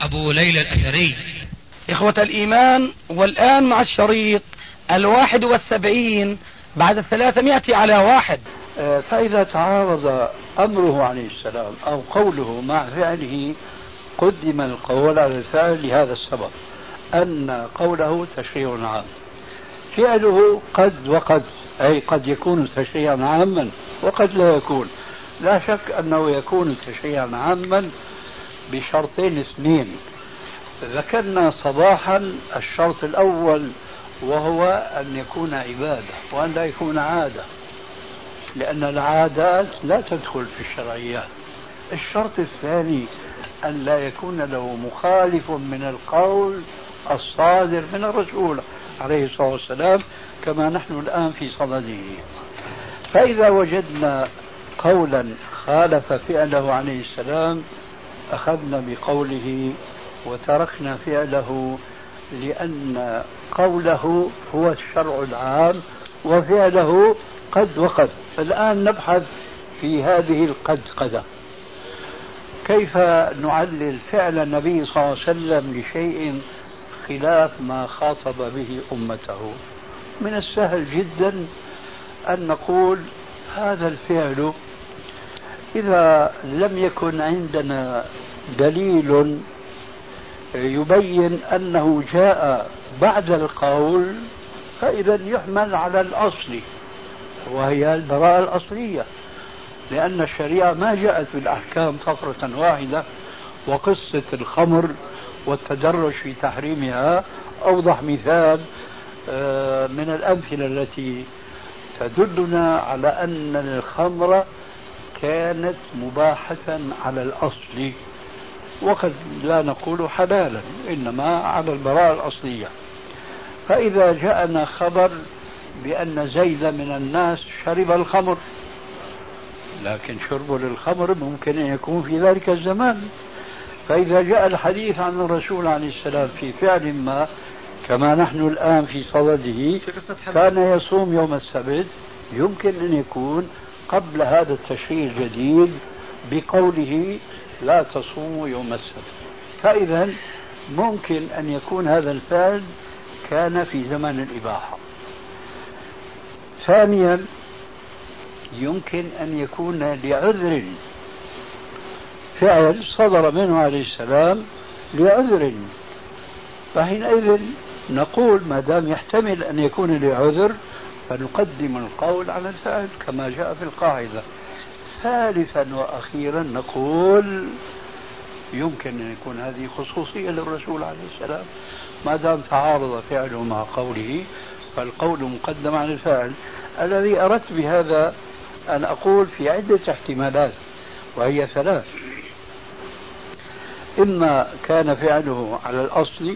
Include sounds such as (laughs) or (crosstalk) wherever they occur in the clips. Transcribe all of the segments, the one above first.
أبو ليلى الأثري. إخوة الإيمان والآن مع الشريط الواحد والسبعين بعد الثلاثمائة على واحد. آه، فإذا تعارض أمره عليه السلام أو قوله مع فعله قدم القول على الفعل لهذا السبب أن قوله تشريع عام. فعله قد وقد أي قد يكون تشريعا عاما وقد لا يكون. لا شك أنه يكون تشريعا عاما بشرطين اثنين. ذكرنا صباحا الشرط الأول وهو أن يكون عبادة وأن لا يكون عادة لأن العادات لا تدخل في الشرعيات. الشرط الثاني أن لا يكون له مخالف من القول الصادر من الرسول عليه الصلاة والسلام كما نحن الآن في صدده. فإذا وجدنا قولا خالف فعله عليه السلام أخذنا بقوله وتركنا فعله لأن قوله هو الشرع العام وفعله قد وقد. الآن نبحث في هذه القد قدة كيف نعلل فعل النبي صلى الله عليه وسلم لشيء خلاف ما خاطب به أمته؟ من السهل جدا أن نقول هذا الفعل إذا لم يكن عندنا دليل يبين أنه جاء بعد القول فإذا يحمل على الأصل وهي البراءة الأصلية لأن الشريعة ما جاءت بالأحكام فقرة واحدة وقصة الخمر والتدرج في تحريمها أوضح مثال آه، من الأمثلة التي تدلنا على أن الخمر كانت مباحة على الأصل وقد لا نقول حلالا إنما على البراءة الأصلية. فإذا جاءنا خبر بأن زيد من الناس شرب الخمر لكن شربه للخمر ممكن أن يكون في ذلك الزمان. فإذا جاء الحديث عن الرسول عليه السلام في فعل ما كما نحن الآن في صدده كان يصوم يوم السبت يمكن أن يكون قبل هذا التشريع الجديد بقوله لا تصوموا يوم السبت. فإذا ممكن أن يكون هذا الفعل كان في زمن الإباحة. ثانيا يمكن أن يكون لعذر. فعل صدر منه عليه السلام لعذر. فحينئذ نقول ما دام يحتمل أن يكون لعذر فنقدم القول على الفعل كما جاء في القاعدة. ثالثا وأخيرا نقول يمكن أن يكون هذه خصوصية للرسول عليه السلام. ما دام تعارض فعله مع قوله فالقول مقدم على الفعل الذي أردت بهذا أن أقول في عدة احتمالات وهي ثلاث. إما كان فعله على الأصل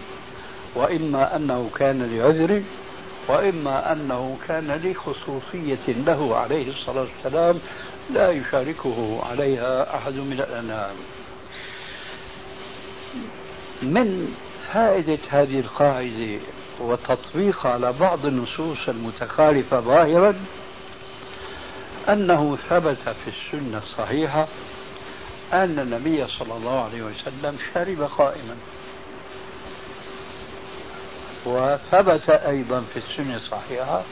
وإما أنه كان لعذر وإما أنه كان لخصوصية له عليه الصلاة والسلام لا يشاركه عليها أحد من الأنام. من فائدة هذه القاعدة وتطبيقها على بعض النصوص المتخالفة ظاهرا أنه ثبت في السنة الصحيحة أن النبي صلى الله عليه وسلم شرب قائما. وثبت أيضا في السنة الصحيحة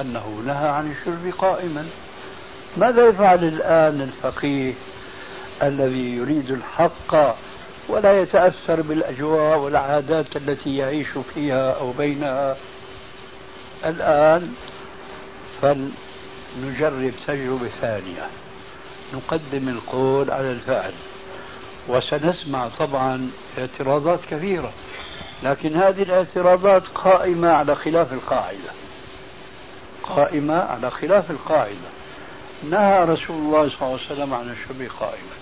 أنه نهى عن الشرب قائما. ماذا يفعل الآن الفقيه الذي يريد الحق ولا يتأثر بالأجواء والعادات التي يعيش فيها أو بينها؟ الآن فلنجرب تجربة ثانية. نقدم القول على الفعل. وسنسمع طبعا اعتراضات كثيرة. لكن هذه الاعتراضات قائمة على خلاف القاعدة. قائمة على خلاف القاعدة. نهى رسول الله صلى الله عليه وسلم عن الشرب قائما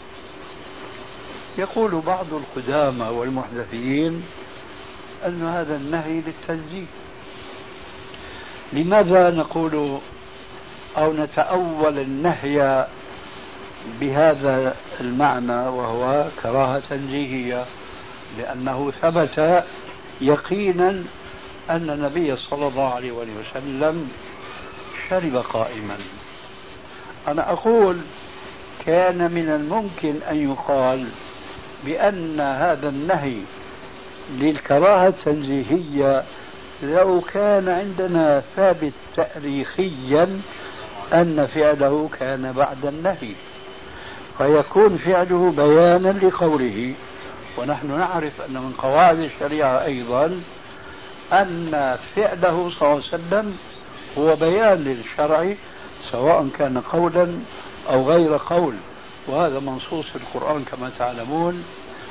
يقول بعض القدامى والمحدثين أن هذا النهي للتنزيه. لماذا نقول أو نتأول النهي بهذا المعنى وهو كراهة تنزيهية؟ لأنه ثبت يقينا أن النبي صلى الله عليه وسلم شرب قائما. أنا أقول كان من الممكن أن يقال بأن هذا النهي للكراهة التنزيهية لو كان عندنا ثابت تاريخيا أن فعله كان بعد النهي فيكون فعله بيانا لقوله ونحن نعرف أن من قواعد الشريعة أيضا أن فعله صلى الله عليه وسلم هو بيان للشرع سواء كان قولا أو غير قول. وهذا منصوص في القرآن كما تعلمون.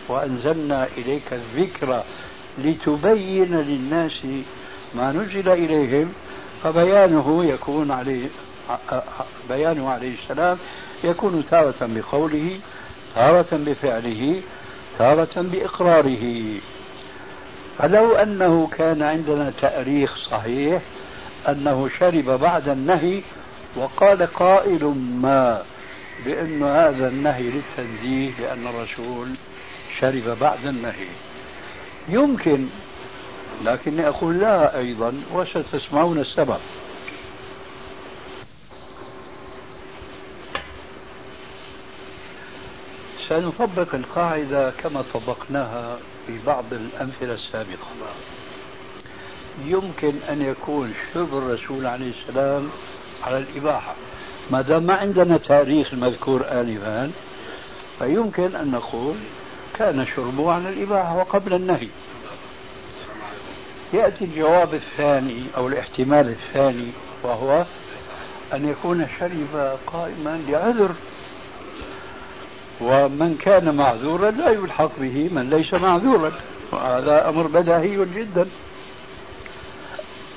وأنزلنا إليك الذكر لتبين للناس ما نزل إليهم. فبيانه يكون عليه بيانه عليه السلام يكون تارة بقوله تارة بفعله. تارة بإقراره. فلو أنه كان عندنا تأريخ صحيح أنه شرب بعد النهي وقال قائل ما بأن هذا النهي للتنزيه لأن الرسول شرب بعد النهي. يمكن لكني أقول لا أيضا وستسمعون السبب. سنطبق القاعدة كما طبقناها في بعض الأمثلة السابقة. يمكن أن يكون شرب الرسول عليه السلام على الإباحة. ما دام ما عندنا تاريخ المذكور آنفا فيمكن أن نقول كان شربه على الإباحة وقبل النهي. يأتي الجواب الثاني أو الاحتمال الثاني وهو أن يكون شرب قائما لعذر ومن كان معذورا لا يلحق به من ليس معذورا. وهذا أمر بديهي جدا.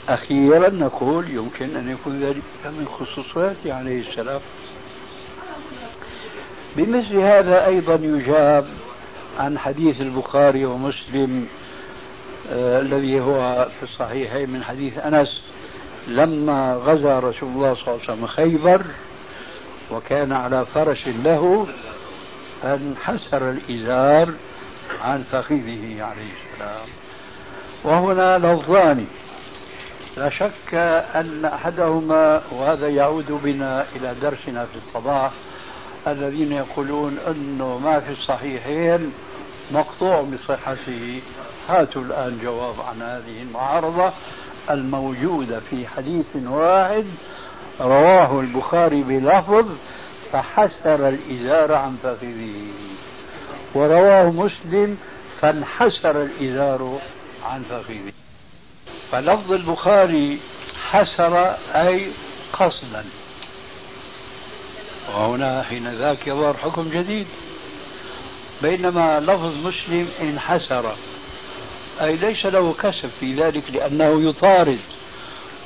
أخيرا نقول يمكن أن يكون ذلك من خصوصياته عليه السلام. بمثل هذا أيضا يجاب عن حديث البخاري ومسلم آه الذي هو في الصحيحين من حديث أنس لما غزا رسول الله صلى الله عليه وسلم خيبر وكان على فرش له انحسر الإزار عن فخذه عليه السلام. وهنا لفظان. لا شك أن أحدهما وهذا يعود بنا إلى درسنا في الصباح الذين يقولون أنه ما في الصحيحين مقطوع بصحته هاتوا الآن جواب عن هذه المعارضة الموجودة في حديث واحد رواه البخاري بلفظ فحسر الإزار عن فخذه ورواه مسلم فانحسر الإزار عن فخذه فلفظ البخاري حسر أي قصدا. وهنا حين ذاك يظهر حكم جديد. بينما لفظ مسلم انحسر. أي ليس له كسب في ذلك لأنه يطارد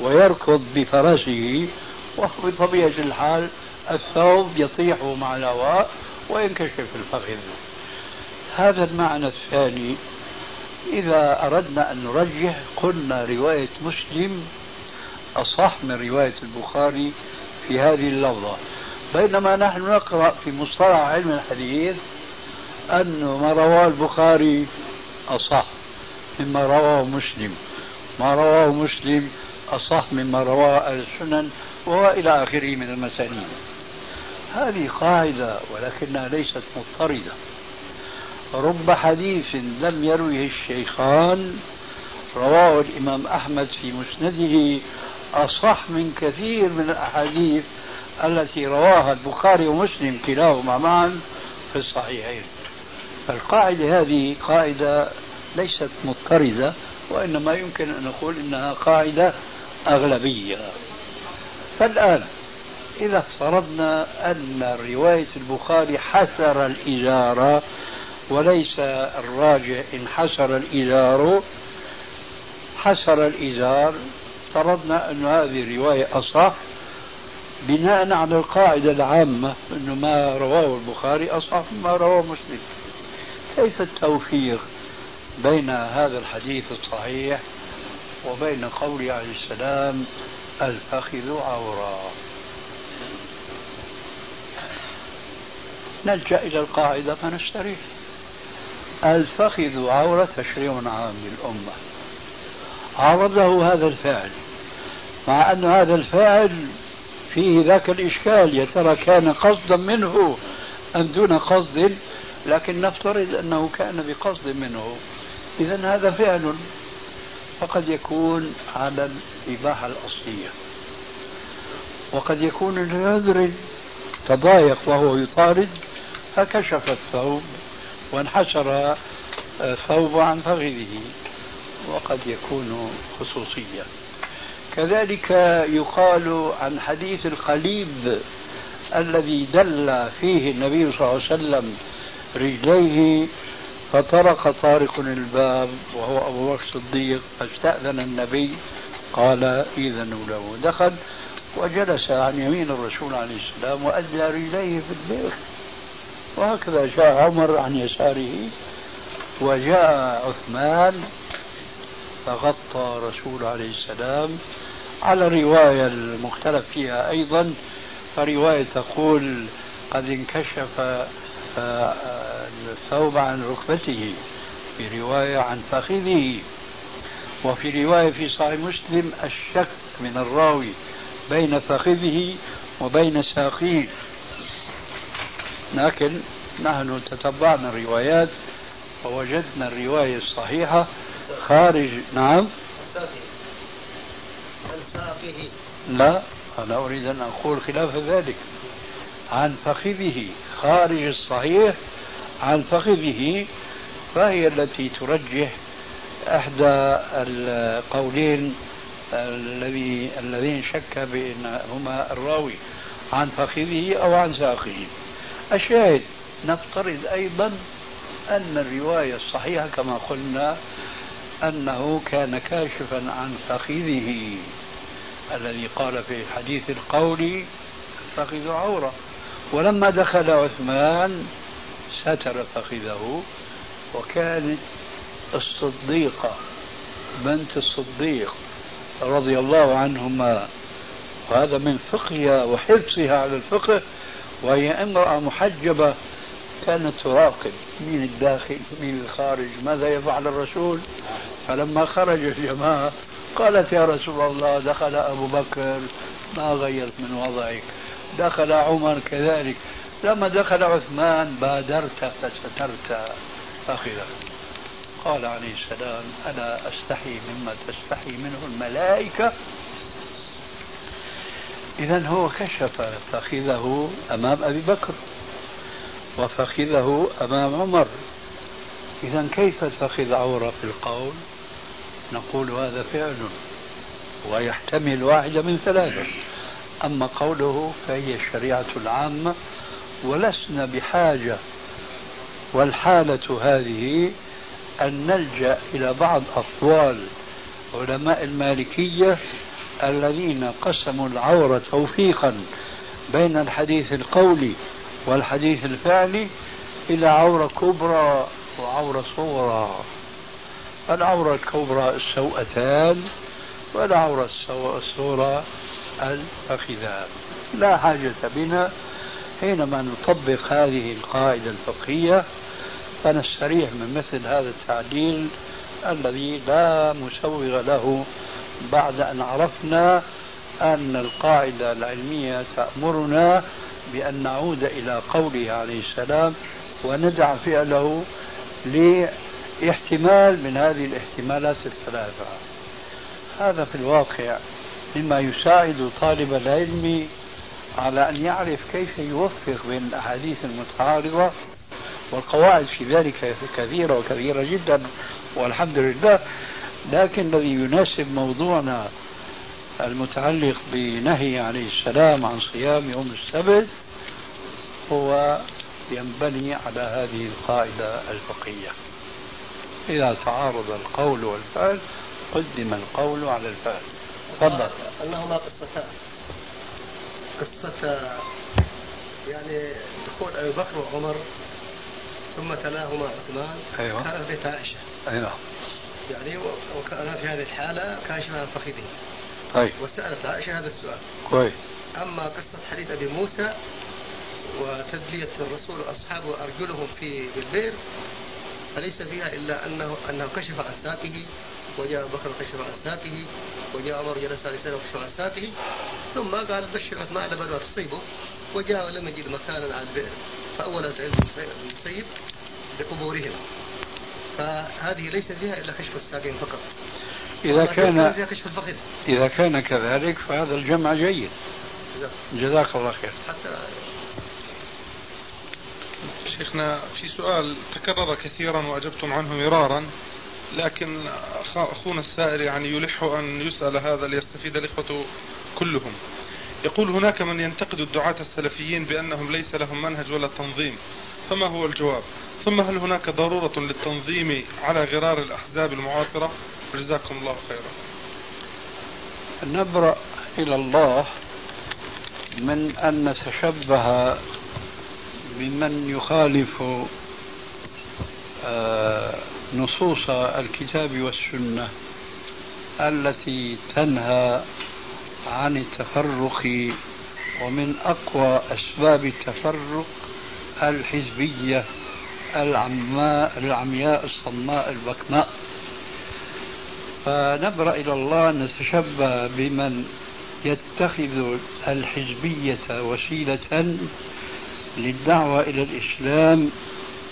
ويركض بفرسه وهو بطبيعة الحال الثوب يطيح مع الهواء وينكشف الفخذ. هذا المعنى الثاني. إذا أردنا أن نرجح قلنا رواية مسلم أصح من رواية البخاري في هذه اللفظة. بينما نحن نقرأ في مصطلح علم الحديث أن ما رواه البخاري أصح مما رواه مسلم. ما رواه مسلم أصح مما رواه السنن وإلى آخره من المسانيد. هذه قاعدة ولكنها ليست مضطردة. رب حديث لم يروه الشيخان رواه الإمام أحمد في مسنده أصح من كثير من الأحاديث التي رواها البخاري ومسلم كلاهما معا في الصحيحين. فالقاعدة هذه قاعدة ليست مضطردة وإنما يمكن أن نقول إنها قاعدة أغلبية. فالآن إذا افترضنا أن رواية البخاري حسر الإزار وليس الراجع انحسر الإزار حسر الإزار افترضنا أن هذه الرواية أصح بناء على القاعدة العامة أنه ما رواه البخاري أصح مما رواه مسلم. كيف التوفيق بين هذا الحديث الصحيح وبين قول عليه السلام الفخذ عورة نلجأ إلى القاعدة فنستريح الفخذ عورة تشريع عام للأمة عرضه هذا الفعل مع أن هذا الفعل فيه ذاك الإشكال يا ترى كان قصدا منه أم دون قصد؟ لكن نفترض أنه كان بقصد منه. إذا هذا فعل فقد يكون على الإباحة الأصلية. وقد يكون لعذر تضايق وهو يطارد فكشف الثوب وانحسر الثوب عن فخذه وقد يكون خصوصيا كذلك يقال عن حديث القليب الذي دل فيه النبي صلى الله عليه وسلم رجليه فطرق طارق الباب وهو أبو بكر الصديق فاستأذن النبي قال إذنوا له دخل. وجلس عن يمين الرسول عليه السلام وأدلى رجليه في البيت. وهكذا جاء عمر عن يساره وجاء عثمان فغطى رسول عليه السلام على الرواية المختلف فيها أيضا فرواية تقول قد انكشف آه، الثوب عن ركبته في رواية عن فخذه وفي رواية في صحيح مسلم الشك من الراوي بين فخذه وبين ساقيه. لكن نحن تتبعنا الروايات ووجدنا الرواية الصحيحة خارج نعم؟ لا أنا أريد أن أقول خلاف ذلك. عن فخذه خارج الصحيح عن فخذه فهي التي ترجح إحدى القولين الذي الذين شك بأنهما الراوي عن فخذه أو عن ساقه. الشاهد نفترض أيضا أن الرواية الصحيحة كما قلنا أنه كان كاشفا عن فخذه الذي قال في الحديث القولي فخذ عورة. ولما دخل عثمان ستر فخذه وكانت الصديقة بنت الصديق رضي الله عنهما وهذا من فقهها وحرصها على الفقه وهي امرأة محجبة كانت تراقب مين الداخل مين الخارج ماذا يفعل الرسول؟ فلما خرج الجماعة قالت يا رسول الله دخل أبو بكر ما غيرت من وضعك؟ دخل عمر كذلك. لما دخل عثمان بادرت فسترت. فخذك قال عليه السلام أنا أستحي مما تستحي منه الملائكة إذا هو كشف فخذه أمام أبي بكر وفخذه أمام عمر. إذا كيف تفخذ عورة في القول؟ نقول هذا فعل ويحتمل واحدة من ثلاثة. أما قوله فهي الشريعة العامة ولسنا بحاجة والحالة هذه أن نلجأ إلى بعض أقوال علماء المالكية الذين قسموا العورة توفيقا بين الحديث القولي والحديث الفعلي إلى عورة كبرى وعورة صغرى. العورة الكبرى السوءتان والعورة الصغرى الفخذان. لا حاجة بنا حينما نطبق هذه القاعدة الفقهية فنستريح من مثل هذا التعديل الذي لا مسوغ له بعد أن عرفنا أن القاعدة العلمية تأمرنا بأن نعود إلى قوله عليه السلام وندع فعله لإحتمال من هذه الاحتمالات الثلاثة. هذا في الواقع مما يساعد طالب العلم على أن يعرف كيف يوفق بين الأحاديث المتعارضة والقواعد في ذلك كثيرة وكثيرة جدا والحمد لله لكن الذي يناسب موضوعنا المتعلق بنهي عليه السلام عن صيام يوم السبت هو ينبني على هذه القاعدة الفقهية. إذا تعارض القول والفعل قدم القول على الفعل. تفضل. أنهما قصتان قصة يعني دخول أبي بكر وعمر ثم تلاهما عثمان أيوة. كان في بيت عائشة أي نعم يعني وكان في هذه الحالة كاشفا عن فخذه. طيب. وسألت عائشة هذا السؤال. كويس. أما قصة حديث أبي موسى وتدلية الرسول وأصحابه أرجلهم في بالبئر فليس فيها إلا أنه أنه كشف عن ساقه وجاء بكر وكشف عن ساقه وجاء عمر جلس عليه السلام وكشف عن ساقه ثم قال بشر عثمان لبن تصيبه وجاء ولم يجد مكانا على البئر. فأول سعيد المسيب بقبورهم فهذه ليس فيها إلا كشف الساقين فقط. إذا كان فيها كشف الفخذ إذا كان كذلك فهذا الجمع جيد. جزاك الله. خير. حتى شيخنا في سؤال تكرر كثيرا وأجبتم عنه مرارا لكن أخونا السائل يعني يلح أن يسأل هذا ليستفيد الإخوة كلهم. يقول هناك من ينتقد الدعاة السلفيين بأنهم ليس لهم منهج ولا تنظيم. فما هو الجواب؟ ثم هل هناك ضرورة للتنظيم على غرار الأحزاب المعاصرة؟ جزاكم الله خيرا. نبرأ إلى الله من أن نتشبه بمن يخالف آه، نصوص الكتاب والسنة التي تنهى عن التفرق ومن أقوى أسباب التفرق الحزبية العماء العمياء الصماء البكماء فنبرأ إلى الله نتشبه بمن يتخذ الحزبية وسيلة للدعوة إلى الإسلام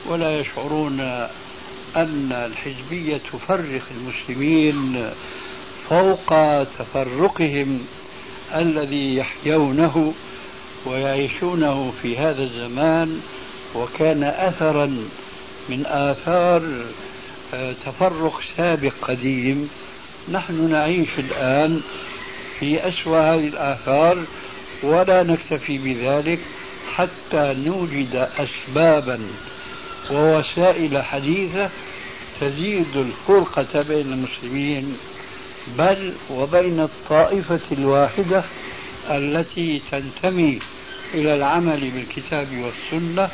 ولا يشعرون أن الحزبية تفرق المسلمين فوق تفرقهم الذي يحيونه ويعيشونه في هذا الزمان. وكان أثرا من آثار آه، تفرق سابق قديم. نحن نعيش الآن في أسوأ هذه الآثار ولا نكتفي بذلك حتى نوجد أسبابا ووسائل حديثة تزيد الفرقة بين المسلمين بل وبين الطائفة الواحدة التي تنتمي إلى العمل بالكتاب والسنة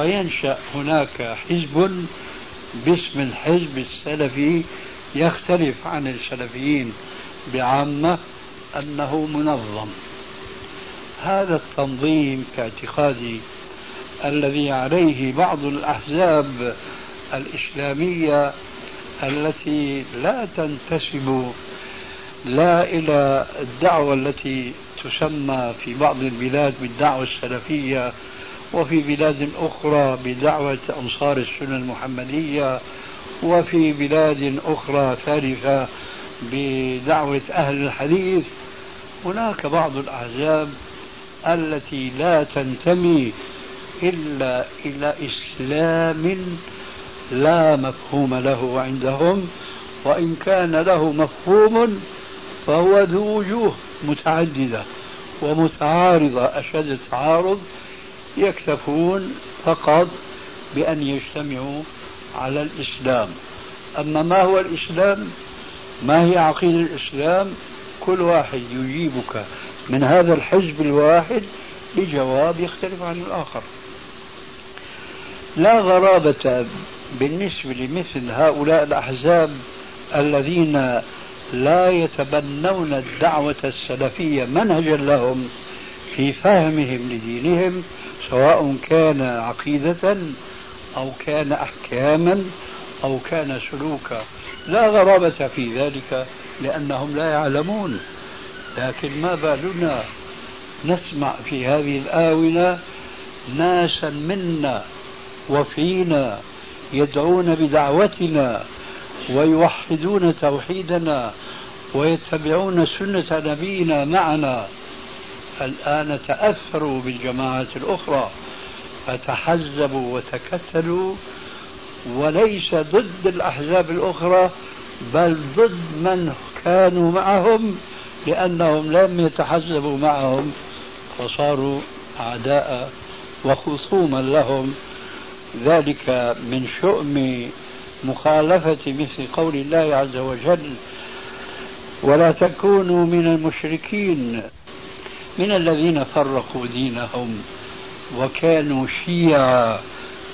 فينشأ هناك حزب باسم الحزب السلفي يختلف عن السلفيين بعامة أنه منظم. هذا التنظيم كاعتقادي الذي عليه بعض الأحزاب الإسلامية التي لا تنتسب لا إلى الدعوة التي تسمى في بعض البلاد بالدعوة السلفية وفي بلاد أخرى بدعوة أنصار السنة المحمدية وفي بلاد أخرى ثالثة بدعوة أهل الحديث. هناك بعض الأحزاب التي لا تنتمي إلا إلى إسلام لا مفهوم له عندهم وإن كان له مفهوم فهو ذو وجوه متعددة ومتعارضة أشد التعارض يكتفون فقط بأن يجتمعوا على الإسلام. أما ما هو الإسلام؟ ما هي عقيدة الإسلام؟ كل واحد يجيبك من هذا الحزب الواحد بجواب يختلف عن الآخر. لا غرابة بالنسبة لمثل هؤلاء الأحزاب الذين لا يتبنون الدعوة السلفية منهجا لهم في فهمهم لدينهم سواء كان عقيدة أو كان أحكاما أو كان سلوكا. لا غرابة في ذلك لأنهم لا يعلمون. لكن ما بالنا نسمع في هذه الآونة ناسا منا وفينا يدعون بدعوتنا ويوحدون توحيدنا ويتبعون سنة نبينا معنا. الآن تأثروا بالجماعات الأخرى فتحزبوا وتكتلوا وليس ضد الأحزاب الأخرى بل ضد من كانوا معهم لأنهم لم يتحزبوا معهم فصاروا أعداء وخصوما لهم. ذلك من شؤم مخالفة مثل قول الله عز وجل ولا تكونوا من المشركين من الذين فرقوا دينهم وكانوا شيعا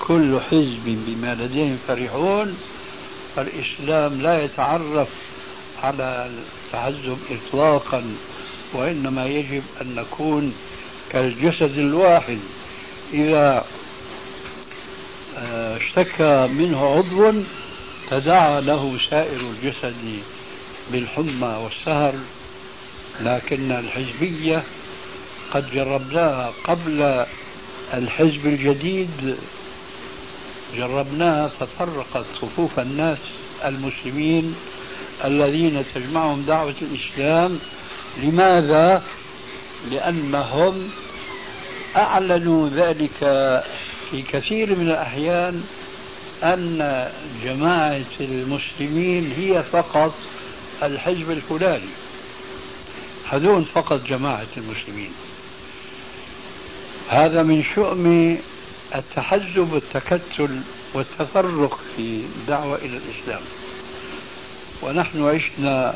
كل حزب بما لديهم فرحون فالإسلام لا يتعرف على التحزب إطلاقا وإنما يجب أن نكون كالجسد الواحد. إذا آه، اشتكى منه عضو تداعى له سائر الجسد بالحمى والسهر لكن الحزبية قد جربناها قبل الحزب الجديد جربناها ففرقت صفوف الناس المسلمين الذين تجمعهم دعوة الإسلام. لماذا؟ لأنهم أعلنوا ذلك في كثير من الأحيان أن جماعة المسلمين هي فقط الحزب الفلاني. هذون فقط جماعة المسلمين. هذا من شؤم التحزب والتكتل والتفرق في الدعوة إلى الإسلام. ونحن عشنا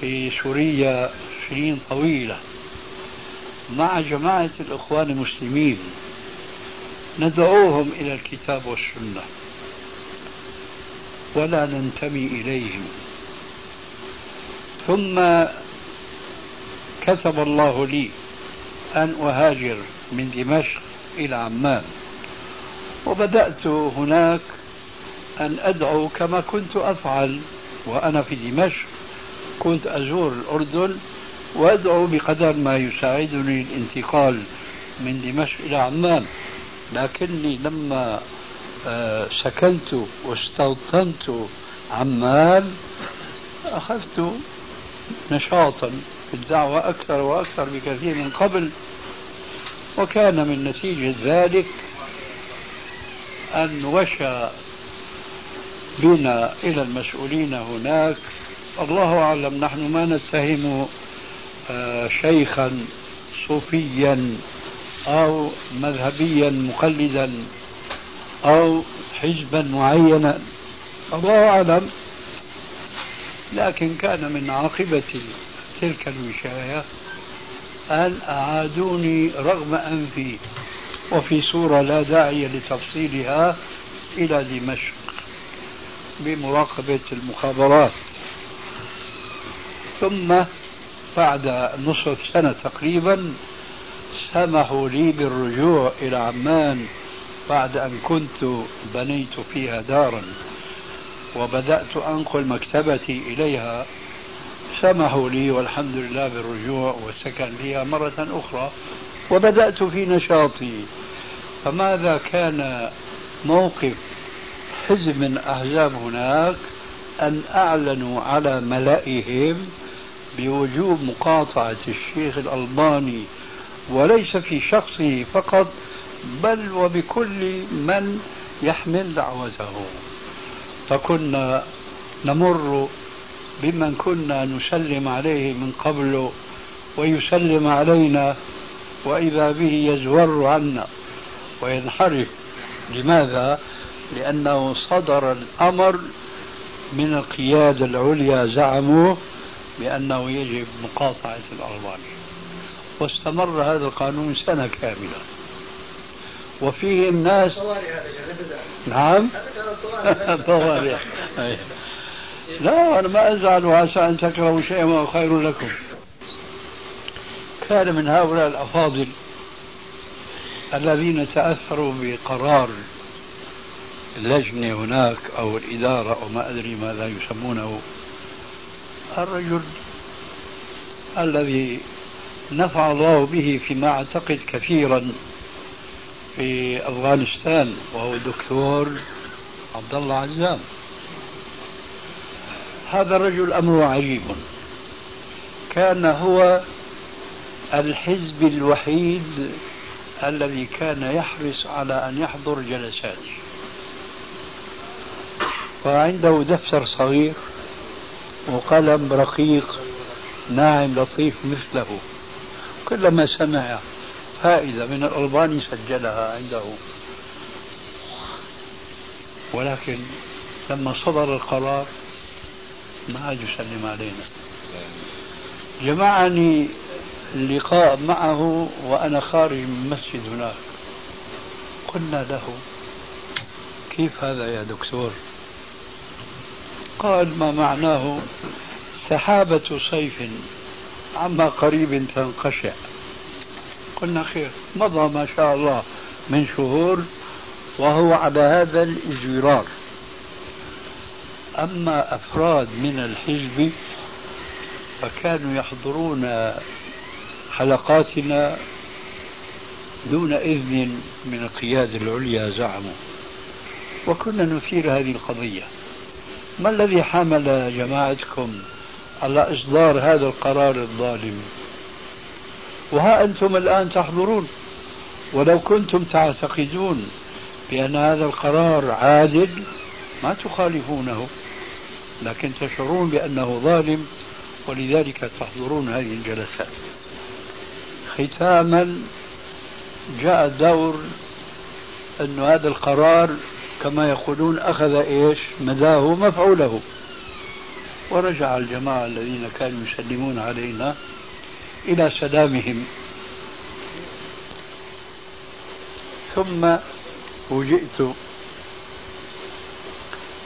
في سوريا سنين طويلة مع جماعة الإخوان المسلمين. ندعوهم إلى الكتاب والسنة. ولا ننتمي إليهم. ثم كتب الله لي أن أهاجر من دمشق إلى عمان. وبدأت هناك أن أدعو كما كنت أفعل وأنا في دمشق. كنت أزور الأردن وأدعو بقدر ما يساعدني الانتقال من دمشق إلى عمان. لكني لما آه، سكنت واستوطنت عمان أخذت نشاطا في الدعوة أكثر وأكثر بكثير من قبل وكان من نتيجة ذلك أن وشى بنا إلى المسؤولين هناك. الله أعلم نحن ما نتهم آه، شيخا صوفيا أو مذهبيا مقلدا أو حزبا معينا. الله أعلم لكن كان من عاقبة تلك الوشاية أن أعادوني رغم أنفي وفي صورة لا داعي لتفصيلها إلى دمشق بمراقبة المخابرات. ثم بعد نصف سنة تقريبا سمحوا لي بالرجوع إلى عمان بعد أن كنت بنيت فيها دارا وبدأت أنقل مكتبتي إليها سمحوا لي والحمد لله بالرجوع والسكن فيها مرة أخرى وبدأت في نشاطي. فماذا كان موقف حزب من أحزاب هناك؟ أن أعلنوا على ملائهم بوجوب مقاطعة الشيخ الألباني وليس في شخصه فقط بل وبكل من يحمل دعوته. فكنا نمر بمن كنا نسلم عليه من قبل ويسلم علينا وإذا به يزور عنا وينحرف. لماذا؟ لأنه صدر الأمر من القيادة العليا زعموا بأنه يجب مقاطعة الألباني واستمر هذا القانون سنة كاملة. وفيهم ناس نعم. (laughs) طوارئ. لا أنا ما أزعل وعسى أن تكرهوا شيئا وهو خير لكم. كان من هؤلاء الأفاضل الذين تأثروا بقرار اللجنة هناك أو الإدارة أو ما أدري ماذا يسمونه. الرجل الذي نفع الله به فيما أعتقد كثيرا في أفغانستان وهو الدكتور عبد الله عزام. هذا الرجل أمره عجيب. كان هو الحزب الوحيد الذي كان يحرص على أن يحضر جلساتي وعنده دفتر صغير وقلم رقيق ناعم لطيف مثله. كلما سمع فائدة من الألباني سجلها عنده. ولكن لما صدر القرار ما عاد يسلم علينا. جمعني اللقاء معه وأنا خارج من المسجد هناك. قلنا له كيف هذا يا دكتور؟ قال ما معناه سحابة صيف عما قريب تنقشع. قلنا خير مضى ما شاء الله من شهور وهو على هذا الازدرار أما أفراد من الحزب فكانوا يحضرون حلقاتنا دون إذن من القيادة العليا زعموا. وكنا نثير هذه القضية. ما الذي حمل جماعتكم على إصدار هذا القرار الظالم؟ وها أنتم الآن تحضرون. ولو كنتم تعتقدون بأن هذا القرار عادل ما تخالفونه لكن تشعرون بأنه ظالم ولذلك تحضرون هذه الجلسات. ختاما جاء الدور أن هذا القرار كما يقولون أخذ إيش؟ مداه مفعوله ورجع الجماعة الذين كانوا يسلمون علينا إلى سلامهم. ثم فوجئت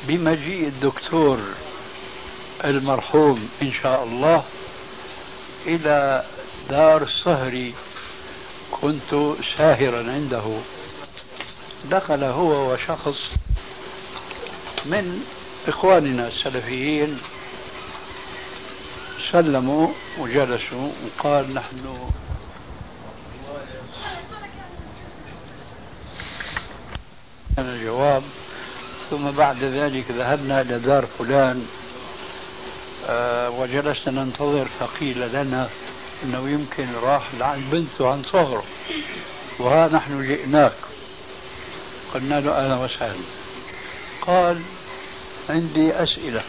بمجيء الدكتور المرحوم إن شاء الله إلى دار الصهري كنت ساهرا عنده. دخل هو وشخص من إخواننا السلفيين. سلموا وجلسوا وقال نحن الجواب. ثم بعد ذلك ذهبنا إلى دار فلان آه وجلسنا ننتظر فقيل لنا إنه يمكن راح لعند بنته عن صغره وها نحن جئناك. قلنا له أهلا وسهلا قال عندي أسئلة.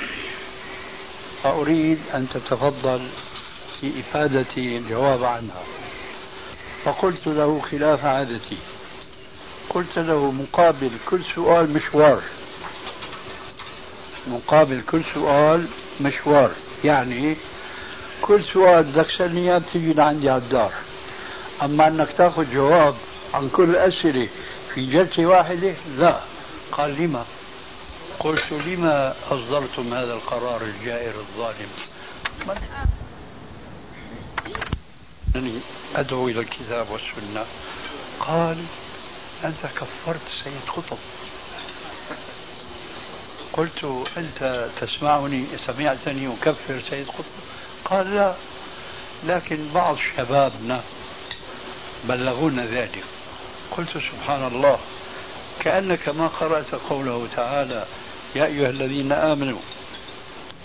فاريد أن تتفضل في إفادتي الجواب عنها. فقلت له خلاف عادتي. قلت له مقابل كل سؤال مشوار. مقابل كل سؤال مشوار. يعني كل سؤال بدك تسألني اياه بتيجي لعندي على الدار. أما إنك تأخذ جواب عن كل الاسئله في جلسة واحدة لا. قال لما؟ قلت لما أصدرتم هذا القرار الجائر الظالم؟ أنني أدعو إلى الكتاب والسنة. قال أنت كفرت سيد قطب. قلت أنت تسمعني؟ سمعتني أكفر سيد قطب. قال لا لكن بعض شبابنا بلغونا ذلك. قلت سبحان الله. كأنك ما قرأت قوله تعالى يا أيها الذين آمنوا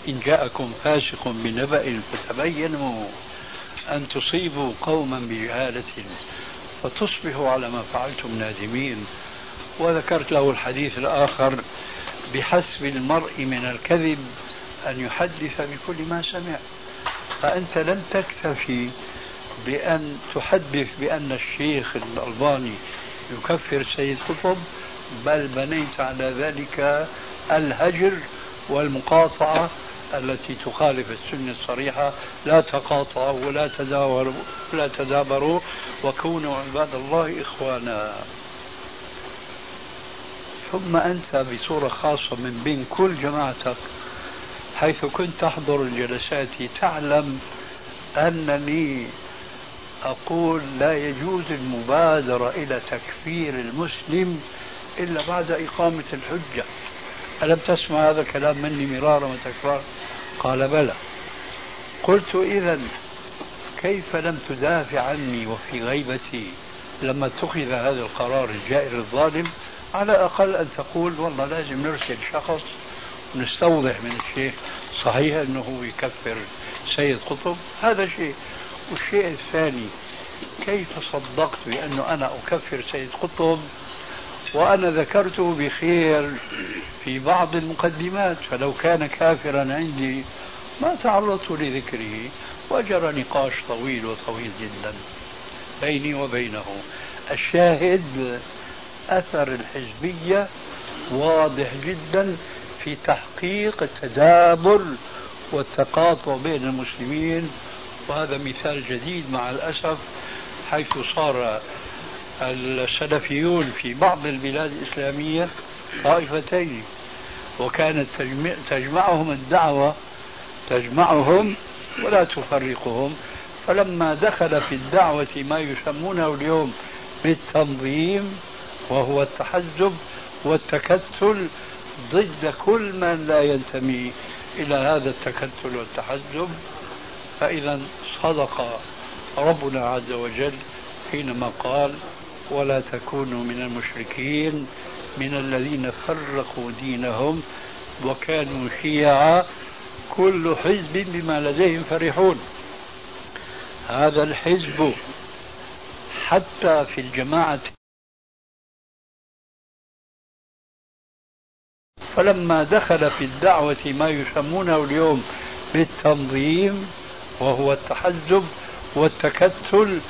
إن جاءكم فاسق بنبأ فتبينوا أن تصيبوا قوما بجهالة فتصبحوا على ما فعلتم نادمين. وذكرت له الحديث الآخر بحسب المرء من الكذب أن يحدث بكل ما سمع. فأنت لم تكتفي بأن تحدث بأن الشيخ الألباني يكفر سيد قطب بل بنيت على ذلك الهجر والمقاطعة التي تخالف السنة الصريحة. لا تقاطعوا ولا تداوروا ولا تدابروا وكونوا عباد الله إخوانا. ثم أنت بصورة خاصة من بين كل جماعتك حيث كنت تحضر الجلسات تعلم أنني أقول لا يجوز المبادرة إلى تكفير المسلم إلا بعد إقامة الحجة. ألم تسمع هذا الكلام مني مرارا وتكرارا؟ قال بلى. قلت إذا كيف لم تدافع عني وفي غيبتي؟ لما اتخذ هذا القرار الجائر الظالم على الأقل أن تقول والله لازم نرسل شخص ونستوضح من الشيخ صحيح أنه يكفر سيد قطب. هذا شيء. والشيء الثاني كيف صدقت بأنه أنا أكفر سيد قطب وأنا ذكرته بخير في بعض المقدمات؟ فلو كان كافرا عندي ما تعرضت لذكره وجرى نقاش طويل وطويل جدا. بيني وبينه. الشاهد أثر الحزبية واضح جدا في تحقيق التدابر والتقاطع بين المسلمين وهذا مثال جديد مع الأسف حيث صار السلفيون في بعض البلاد الإسلامية طائفتين وكانت تجمعهم الدعوة تجمعهم ولا تفرقهم. فلما دخل في الدعوة ما يسمونه اليوم بالتنظيم وهو التحزب والتكتل ضد كل من لا ينتمي إلى هذا التكتل والتحزب فإذا صدق ربنا عز وجل حينما قال ولا تكونوا من المشركين من الذين فرقوا دينهم وكانوا شيعا كل حزب بما لديهم فرحون هذا الحزب حتى في الجماعة. فلما دخل في الدعوة ما يسمونه اليوم بالتنظيم وهو التحزب والتكتل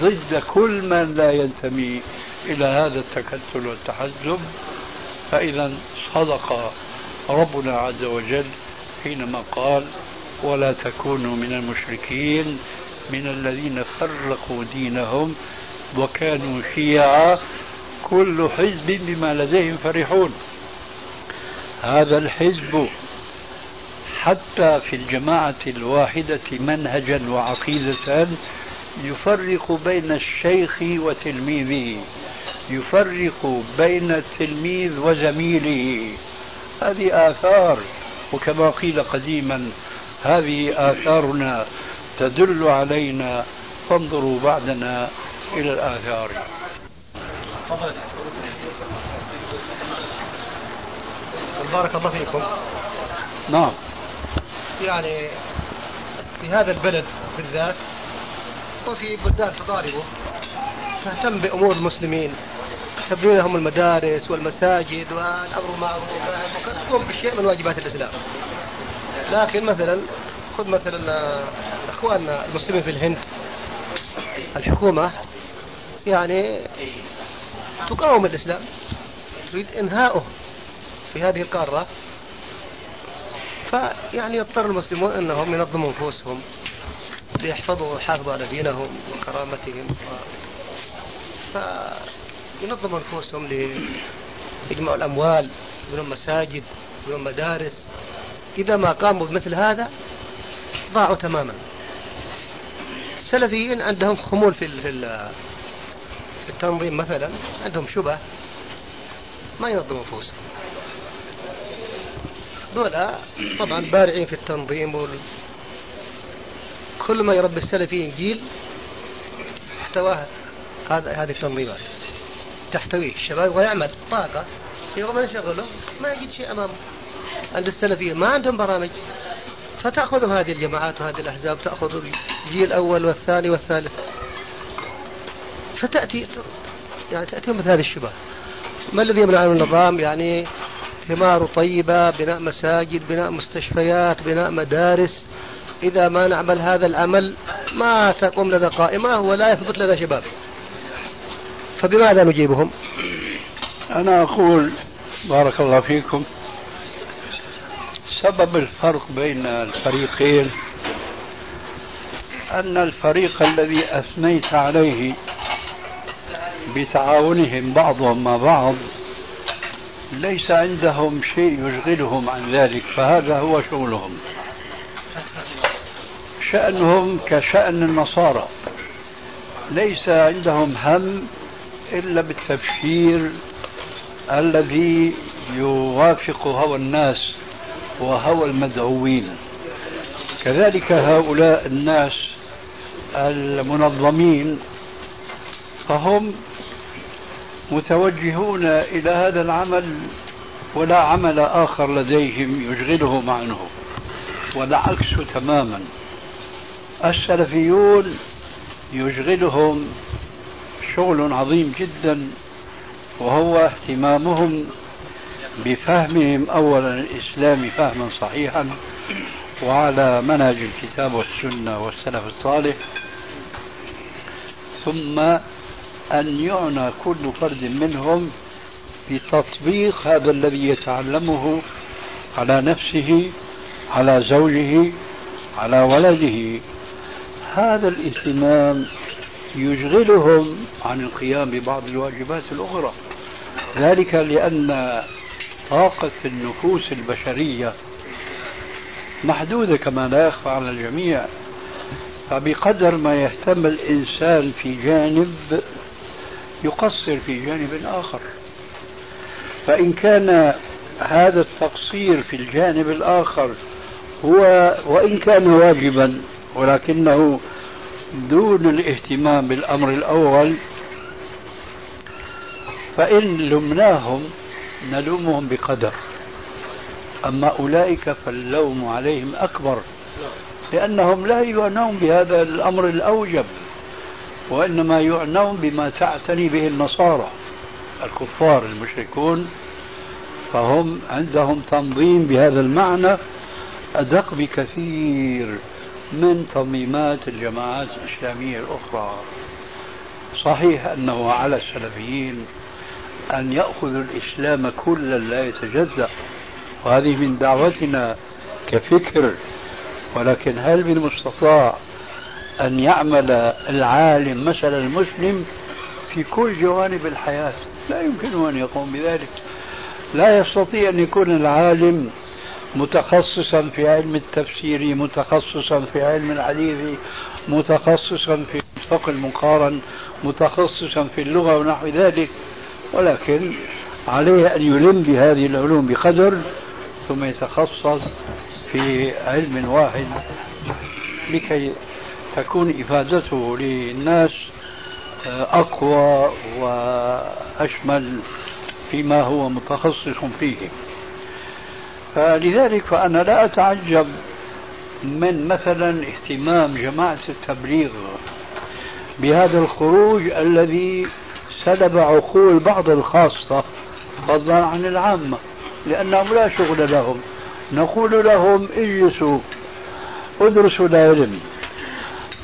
ضد كل من لا ينتمي إلى هذا التكتل والتحزب فإذا صدق ربنا عز وجل حينما قال ولا تكونوا من المشركين من الذين فرقوا دينهم وكانوا شيعا كل حزب بما لديهم فرحون. هذا الحزب حتى في الجماعة الواحدة منهجا وعقيدة يفرق بين الشيخ وتلميذه يفرق بين التلميذ وزميله. هذه آثار وكما قيل قديما هذه آثارنا تدل علينا. فانظروا بعدنا إلى الآثار. بارك الله فيكم. نعم. يعني في هذا البلد بالذات وفي بلدان تضاربه تهتم بأمور المسلمين. تبني لهم المدارس والمساجد والأمر معروف تقوم بشيء من واجبات الإسلام. لكن مثلا خذ مثلا اخواننا المسلمين في الهند الحكومة يعني تقاوم الإسلام تريد إنهاؤه في هذه القارة. فيعني يضطر المسلمون أنهم ينظموا نفوسهم ليحفظوا ويحافظوا على دينهم وكرامتهم فينظموا نفوسهم ليجمعوا الأموال يبنون مساجد يبنون مدارس. إذا ما قاموا بمثل هذا ضاعوا تماما. السلفيين عندهم خمول في في التنظيم مثلا عندهم شبه ما ينظموا نفوسهم دول طبعا بارعين في التنظيم وال... كل ما يربي السلفيين جيل احتواه هذا هذه التنظيمات. تحتويه. الشباب يبغى يعمل طاقة يبغى يشغله ما يجد شيء أمامه. عند السلفيين ما عندهم برامج. فتأخذ هذه الجماعات وهذه الأحزاب تأخذ الجيل الأول والثاني والثالث. فتأتي يعني تأتي مثل هذه الشبهة ما الذي يمنع النظام؟ يعني ثمار طيبة بناء مساجد بناء مستشفيات بناء مدارس. إذا ما نعمل هذا العمل ما تقوم لنا قائمة ولا يثبت لنا شباب. فبماذا نجيبهم؟ أنا أقول بارك الله فيكم. سبب الفرق بين الفريقين أن الفريق الذي أثنيت عليه بتعاونهم بعضهم مع بعض ليس عندهم شيء يشغلهم عن ذلك فهذا هو شغلهم. شأنهم كشأن النصارى. ليس عندهم هم إلا بالتبشير الذي يوافق هوى الناس. وهوى المدعوين. كذلك هؤلاء الناس المنظمين فهم متوجهون إلى هذا العمل ولا عمل آخر لديهم يشغلهم عنه والعكس تماما. السلفيون يشغلهم شغل عظيم جدا وهو اهتمامهم بفهمهم اولا الإسلام فهما صحيحا وعلى منهج الكتاب والسنة والسلف الصالح ثم أن يعنى كل فرد منهم بتطبيق هذا الذي يتعلمه على نفسه على زوجه على ولده. هذا الاهتمام يشغلهم عن القيام ببعض الواجبات الأخرى. ذلك لأن طاقة النفوس البشرية محدودة كما لا يخفى على الجميع. فبقدر ما يهتم الإنسان في جانب يقصر في جانب آخر. فإن كان هذا التقصير في الجانب الآخر هو وإن كان واجبا ولكنه دون الاهتمام بالأمر الأول فإن لمناهم نلومهم بقدر. أما أولئك فاللوم عليهم أكبر لأنهم لا يعنون بهذا الأمر الأوجب وإنما يعنون بما تعتني به النصارى الكفار المشركون. فهم عندهم تنظيم بهذا المعنى أدق بكثير من تنظيمات الجماعات الإسلامية الأخرى. صحيح أنه على السلفيين أن يأخذوا الإسلام كلا لا يتجزأ. وهذه من دعوتنا كفكر ولكن هل من المستطاع أن يعمل العالم مثل المسلم في كل جوانب الحياة؟ لا يمكنه أن يقوم بذلك. لا يستطيع أن يكون العالم متخصصا في علم التفسير متخصصا في علم الحديث متخصصا في الفقه المقارن متخصصا في اللغة ونحو ذلك. ولكن عليه أن يلم بهذه العلوم بقدر ثم يتخصص في علم واحد لكي تكون إفادته للناس أقوى وأشمل فيما هو متخصص فيه. فلذلك فأنا لا أتعجب من مثلا اهتمام جماعة التبليغ بهذا الخروج الذي سلب عقول بعض الخاصة فضلا عن العامة لأنهم لا شغل لهم. نقول لهم اجلسوا ادرسوا العلم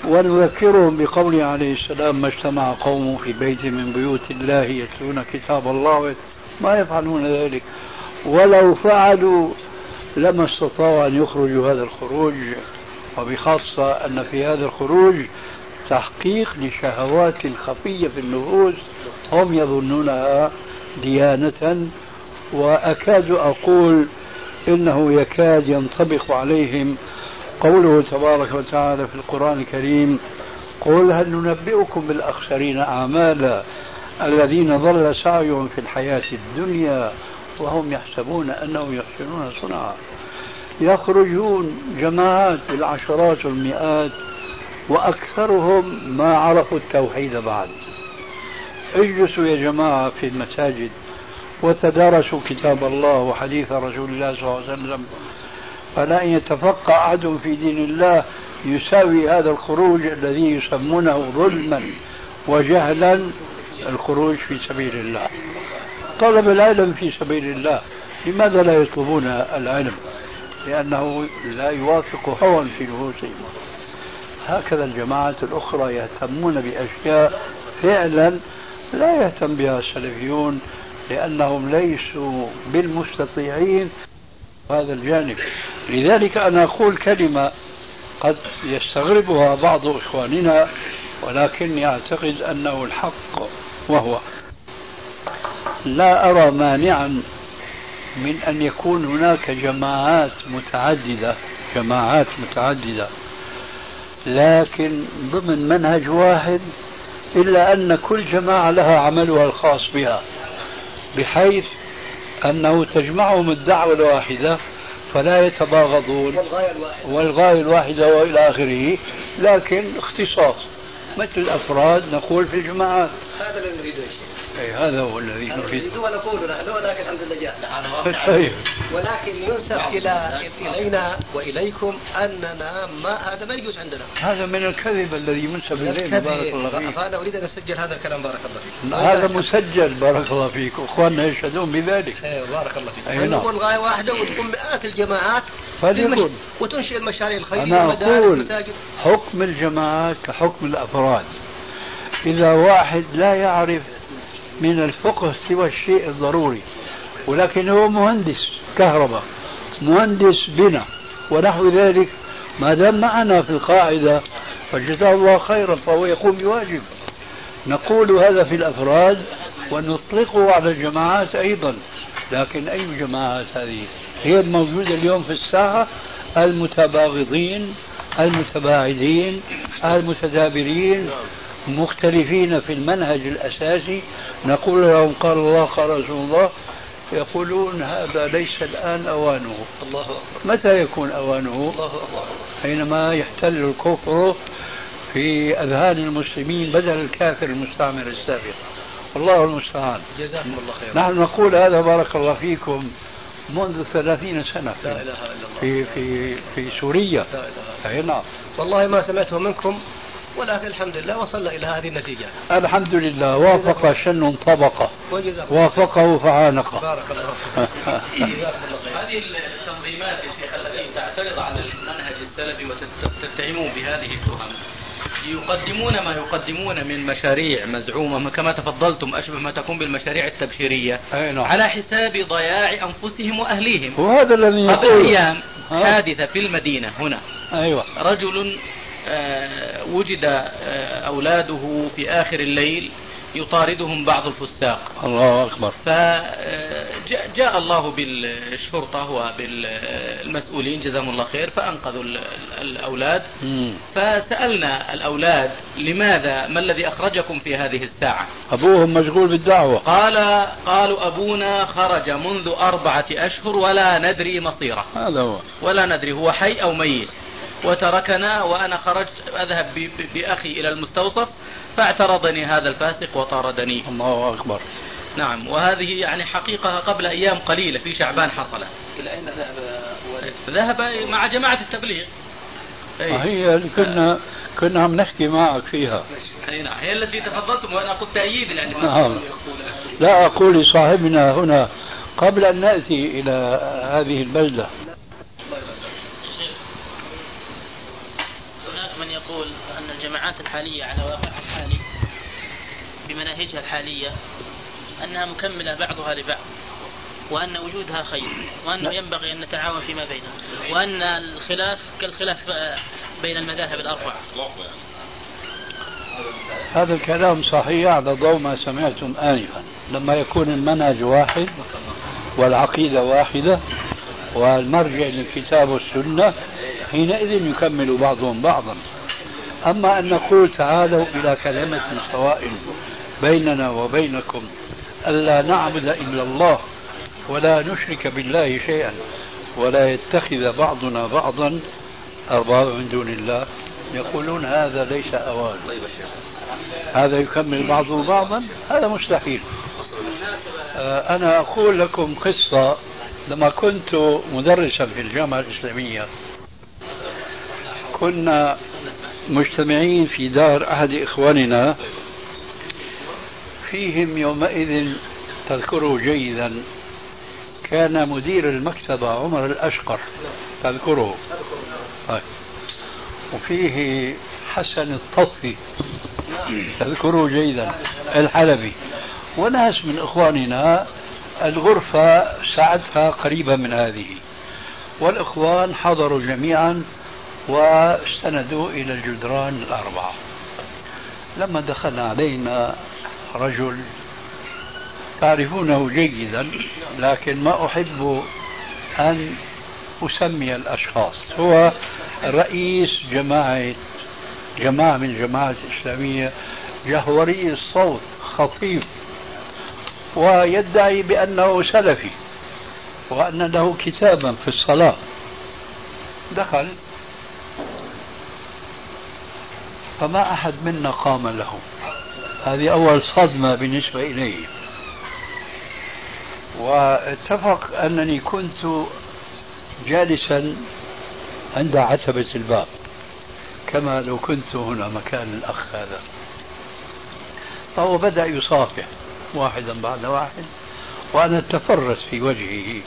ونذكرهم بقوله عليه السلام ما اجتمع قوم في بيت من بيوت الله يتلون كتاب الله ما يفعلون ذلك. ولو فعلوا لما استطاعوا أن يخرجوا هذا الخروج. وبخاصة أن في هذا الخروج تحقيق لشهوات خفية في النفوس هم يظنونها ديانة وأكاد أقول إنه يكاد ينطبق عليهم قوله تبارك وتعالى في القرآن الكريم قل هل ننبئكم بالأخسرين أعمالا الذين ضل سعيهم في الحياة الدنيا وهم يحسبون أنهم يحسنون صنعا يخرجون جماعات بالعشرات والمئات وأكثرهم ما عرفوا التوحيد بعد. اجلسوا يا جماعة في المساجد وتدارسوا كتاب الله وحديث رسول الله صلى الله عليه وسلم. فلا أن يتفقه أحد في دين الله يساوي هذا الخروج الذي يسمونه ظلما وجهلا الخروج في سبيل الله. طلب العلم في سبيل الله. لماذا لا يطلبون العلم؟ لأنه لا يوافق هوى في نفوسهم. هكذا الجماعات الأخرى يهتمون بأشياء فعلا لا يهتم بها السلفيون لأنهم ليسوا بالمستطيعين. هذا الجانب. لذلك أنا أقول كلمة قد يستغربها بعض إخواننا ولكني أعتقد أنه الحق وهو. لا أرى مانعا من أن يكون هناك جماعات متعددة جماعات متعددة. لكن ضمن منهج واحد إلا أن كل جماعة لها عملها الخاص بها بحيث أنه تجمعهم الدعوة الواحدة فلا يتباغضون والغاية الواحدة. والغاية الواحدة وإلى آخره. لكن اختصاص مثل الأفراد نقول في الجماعات. هذا اللي نريده أي هذا هو الذي نريد ونقول نحن ولكن الحمد لله. جاء طيب. ولكن ينسب إلى إلينا وإليكم أننا ما هذا ما يجوز عندنا. هذا من الكذب الذي ينسب الينا بارك الله فيك. فانا أريد أن أسجل هذا الكلام بارك الله فيك. هذا مسجل بارك الله فيك. إخواننا يشهدون بذلك. إيه بارك الله فيك. أي نعم. نقول غايه واحدة وتكون مئات الجماعات فليكن وتنشئ المشاريع الخيرية أنا أقول حكم الجماعات كحكم الأفراد. إذا واحد لا يعرف من الفقه سوى الشيء الضروري ولكن هو مهندس كهرباء مهندس بنا ونحو ذلك. ما دام معنا في القاعدة فجزاه الله خيرا فهو يقوم بواجب. نقول هذا في الأفراد ونطلقه على الجماعات أيضا لكن أي جماعات هذه؟ هي الموجودة اليوم في الساحة المتباغضين المتباعدين المتدابرين. مختلفين في المنهج الأساسي. نقول لهم قال الله قال رسول الله يقولون هذا ليس الآن أوانه. الله أكبر. متى يكون أوانه؟ الله أكبر. حينما يحتل الكفر في أذهان المسلمين بدل الكافر المستعمر السابق. الله المستعان. جزاكم الله خيرا. نحن نقول هذا بارك الله فيكم منذ ثلاثين سنة لا إله إلا الله. في في في سوريا. لا إله إلا الله. نعم. والله ما سمعته منكم ولكن الحمد لله وصلنا إلى هذه النتيجة. الحمد لله. وافق شن طبقة وافقه فعانقه بارك الله فيكم جزاكم الله خيرا هذه التنظيمات يا شيخ التي تعترض على المنهج السلفي وتتهمون بهذه التهم. يقدمون ما يقدمون من مشاريع مزعومة. كما تفضلتم أشبه ما تكون بالمشاريع التبشيرية. نعم. على حساب ضياع أنفسهم وأهليهم. وهذا الذي قبل أيام؟ حادثة في المدينة هنا. أيوة. رجل وجد آه، أولاده في آخر الليل يطاردهم بعض الفساق. الله أكبر. فجاء الله بالشرطة وبالمسؤولين جزاهم الله خير فأنقذوا ال- الأولاد. مم. فسألنا الأولاد لماذا؟ ما الذي أخرجكم في هذه الساعة؟ أبوهم مشغول بالدعوة. قال قالوا أبونا خرج منذ أربعة أشهر ولا ندري مصيره. هذا هو. ولا ندري هو حي أو ميت. وتركنا وأنا خرجت أذهب بأخي إلى المستوصف فاعترضني هذا الفاسق وطاردني. الله أكبر. نعم وهذه يعني حقيقة قبل أيام قليلة في شعبان حصلت. إلى أين ذهب والد؟ ذهب مع جماعة التبليغ. أي. هي اللي كنا كنا عم نحكي معك فيها. أي نعم هي التي تفضلتم وأنا قلت تأييد يعني. ما نعم. لا أقول لصاحبنا هنا قبل أن نأتي إلى هذه البلدة. يقول أن الجماعات الحالية على واقعها الحالي بمناهجها الحالية أنها مكملة بعضها لبعض وأن وجودها خير وأنه ينبغي أن نتعاون فيما بيننا وأن الخلاف كالخلاف بين المذاهب الأربعة. هذا الكلام صحيح على ضوء ما سمعتم آنفا. لما يكون المنهج واحد والعقيدة واحدة والمرجع للكتاب والسنة حينئذ يكمل بعضهم بعضا. أما أن نقول تعالوا إلى كلمة سواء بيننا وبينكم ألا نعبد إلا الله ولا نشرك بالله شيئا ولا يتخذ بعضنا بعضا أربابا من دون الله. يقولون هذا ليس أوان. هذا يكمل بعضه بعضا؟ هذا مستحيل. آه، أنا أقول لكم قصة. لما كنت مدرسا في الجامعة الإسلامية كنا مجتمعين في دار أحد إخواننا فيهم يومئذ تذكره جيدا كان مدير المكتبة عمر الأشقر تذكره. طيب. وفيه حسن الطفي تذكره جيدا الحلبي. وناس من إخواننا الغرفة ساعتها قريبة من هذه. والإخوان حضروا جميعا واستندوا إلى الجدران الأربعة. لما دخل علينا رجل تعرفونه جيدا لكن ما أحب أن أسمي الأشخاص. هو رئيس جماعة جماعة من الجماعات الإسلامية جهوري الصوت خطيب ويدعي بأنه سلفي وأن له كتابا في الصلاة. دخل فما أحد منا قام له هذه أول صدمة بالنسبة إليه واتفق أنني كنت جالسا عند عتبة الباب كما لو كنت هنا مكان الأخ هذا. فهو بدأ يصافح واحدا بعد واحد وأنا أتفرس في وجهه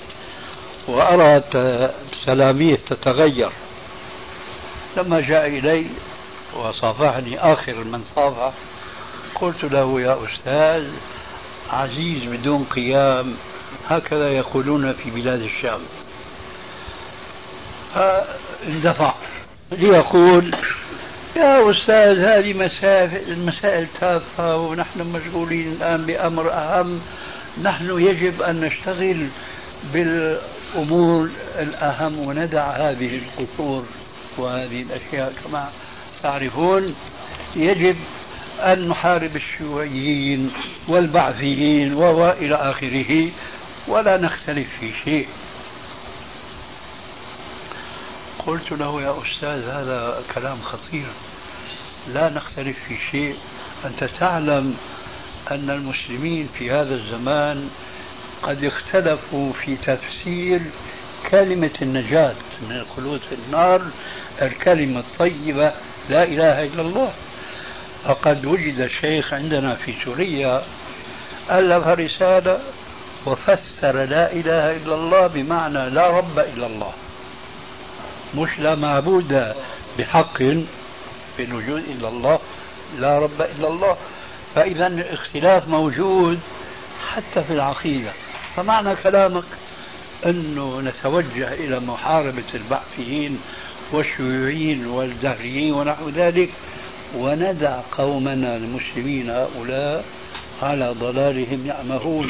وأرى سلاميه تتغير. لما جاء إلي وصافحني آخر من صافح قلت له يا أستاذ عزيز بدون قيام هكذا يقولون في بلاد الشام. فاندفع. ليقول يا أستاذ هذه مسائل المسائل تافهة ونحن مشغولين الآن بأمر أهم. نحن يجب أن نشتغل بالأمور الأهم وندع هذه القصور وهذه الأشياء كما تعرفون يجب أن نحارب الشيوعيين والبعثيين وإلى آخره ولا نختلف في شيء. قلت له يا أستاذ هذا كلام خطير. لا نختلف في شيء. أنت تعلم أن المسلمين في هذا الزمان قد اختلفوا في تفسير كلمة النجاة من الخلود في النار الكلمة الطيبة لا إله إلا الله. فقد وجد شيخ عندنا في سوريا ألف رسالة وفسر لا إله إلا الله بمعنى لا رب إلا الله. مش لا معبود بحق في الوجود إلا الله لا رب إلا الله. فإذا الاختلاف موجود حتى في العقيدة. فمعنى كلامك أنه نتوجه إلى محاربة البعثيين والشيوعيين والدهريين ونحو ذلك وندع قومنا المسلمين هؤلاء على ضلالهم يعمهون.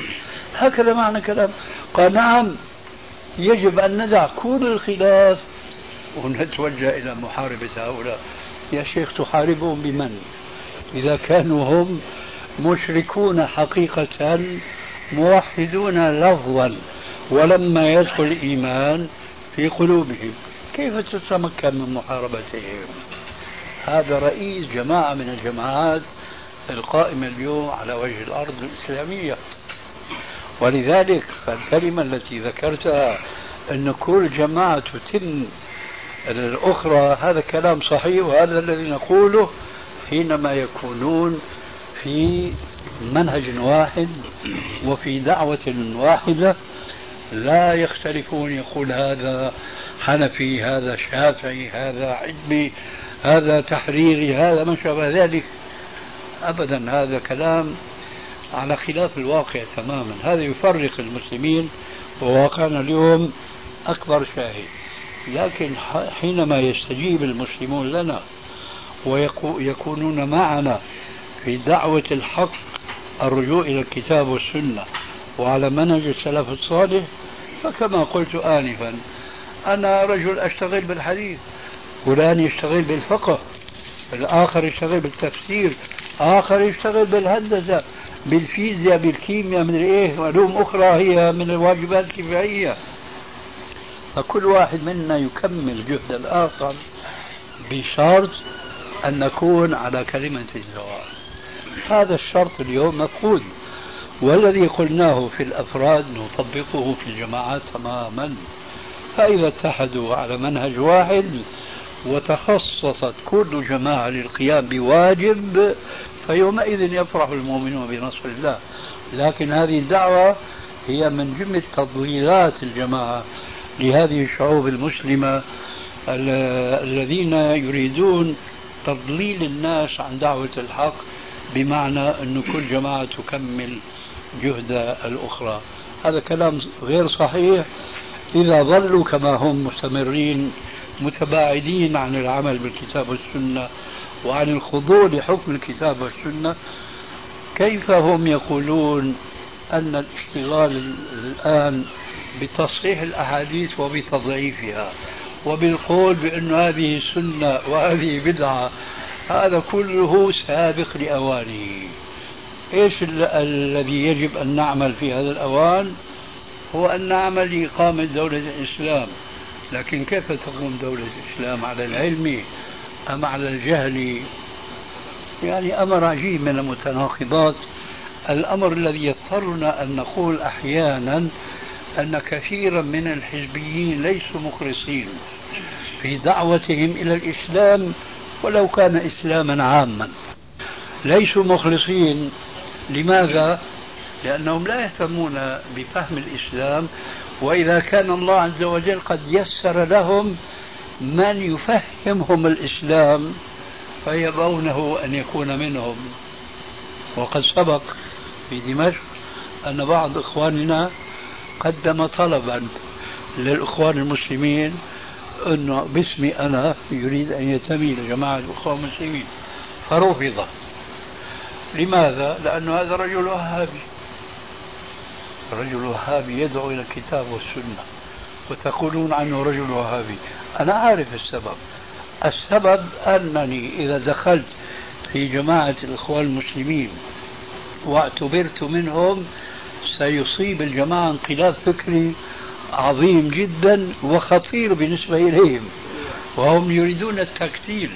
هكذا معنى كلام. قال نعم يجب أن ندع كل الخلاف. ونتوجه إلى محاربة هؤلاء. يا شيخ تحاربهم بمن؟ إذا كانوا هم مشركون حقيقة موحدون لفظا ولما يدخل الإيمان في قلوبهم. كيف تتمكن من محاربتهم هذا رئيس جماعة من الجماعات القائمة اليوم على وجه الأرض الإسلامية. ولذلك الكلمة التي ذكرتها أن كل جماعة تتم الأخرى هذا كلام صحيح وهذا الذي نقوله حينما يكونون في منهج واحد وفي دعوة واحدة لا يختلفون يقول هذا حنفي هذا شافعي هذا علمي هذا تحريري هذا ما شابه ذلك. أبدا هذا كلام على خلاف الواقع تماما. هذا يفرق المسلمين وواقعنا اليوم أكبر شاهد. لكن حينما يستجيب المسلمون لنا ويكونون معنا في دعوة الحق الرجوع إلى الكتاب والسنة وعلى منهج السلف الصالح فكما قلت آنفا أنا رجل أشتغل بالحديث فلان يشتغل بالفقه الآخر يشتغل بالتفسير آخر يشتغل بالهندسة بالفيزياء بالكيمياء من إيه؟ علوم أخرى هي من الواجبات الكفائية فكل واحد منا يكمل جهد الآخر بشرط أن نكون على كلمة سواء هذا الشرط اليوم مفقود. والذي قلناه في الأفراد نطبقه في الجماعات تماما. فإذا اتحدوا على منهج واحد وتخصصت كل جماعة للقيام بواجب فيومئذ يفرح المؤمنون بنصر الله. لكن هذه الدعوة هي من جملة تضليلات الجماعة لهذه الشعوب المسلمة الذين يريدون تضليل الناس عن دعوة الحق بمعنى أن كل جماعة تكمل جهد الأخرى. هذا كلام غير صحيح. إذا ظلوا كما هم مستمرين متباعدين عن العمل بالكتاب والسنة وعن الخضوع لحكم الكتاب والسنة كيف هم يقولون أن الاشتغال الآن بتصحيح الأحاديث وبتضعيفها وبالقول بأن هذه سنة وهذه بدعة هذا كله سابق لأوانه إيش الذي يجب أن نعمل في هذا الأوان؟ هو أن نعمل لاقامه دولة الإسلام، لكن كيف تقوم دولة الإسلام على العلم أم على الجهل؟ يعني أمر عجيب من المتناقضات الأمر الذي يضطرنا أن نقول أحيانا أن كثيرا من الحزبيين ليسوا مخلصين في دعوتهم إلى الإسلام ولو كان إسلاما عاما ليسوا مخلصين لماذا؟ لأنهم لا يهتمون بفهم الإسلام وإذا كان الله عز وجل قد يسر لهم من يفهمهم الإسلام فيبونه أن يكون منهم. وقد سبق في دمشق أن بعض إخواننا قدم طلبا للإخوان المسلمين أنه باسمي أنا يريد أن ينتمي لجماعة الأخوة المسلمين فرفض لماذا؟ لأن هذا رجل وهابي. رجل وهابي يدعو إلى الكتاب والسنة. وتقولون عنه رجل وهابي. أنا عارف السبب. السبب أنني إذا دخلت في جماعة الإخوان المسلمين واعتبرت منهم سيصيب الجماعة انقلاب فكري عظيم جدا وخطير بالنسبة إليهم وهم يريدون التكتيل.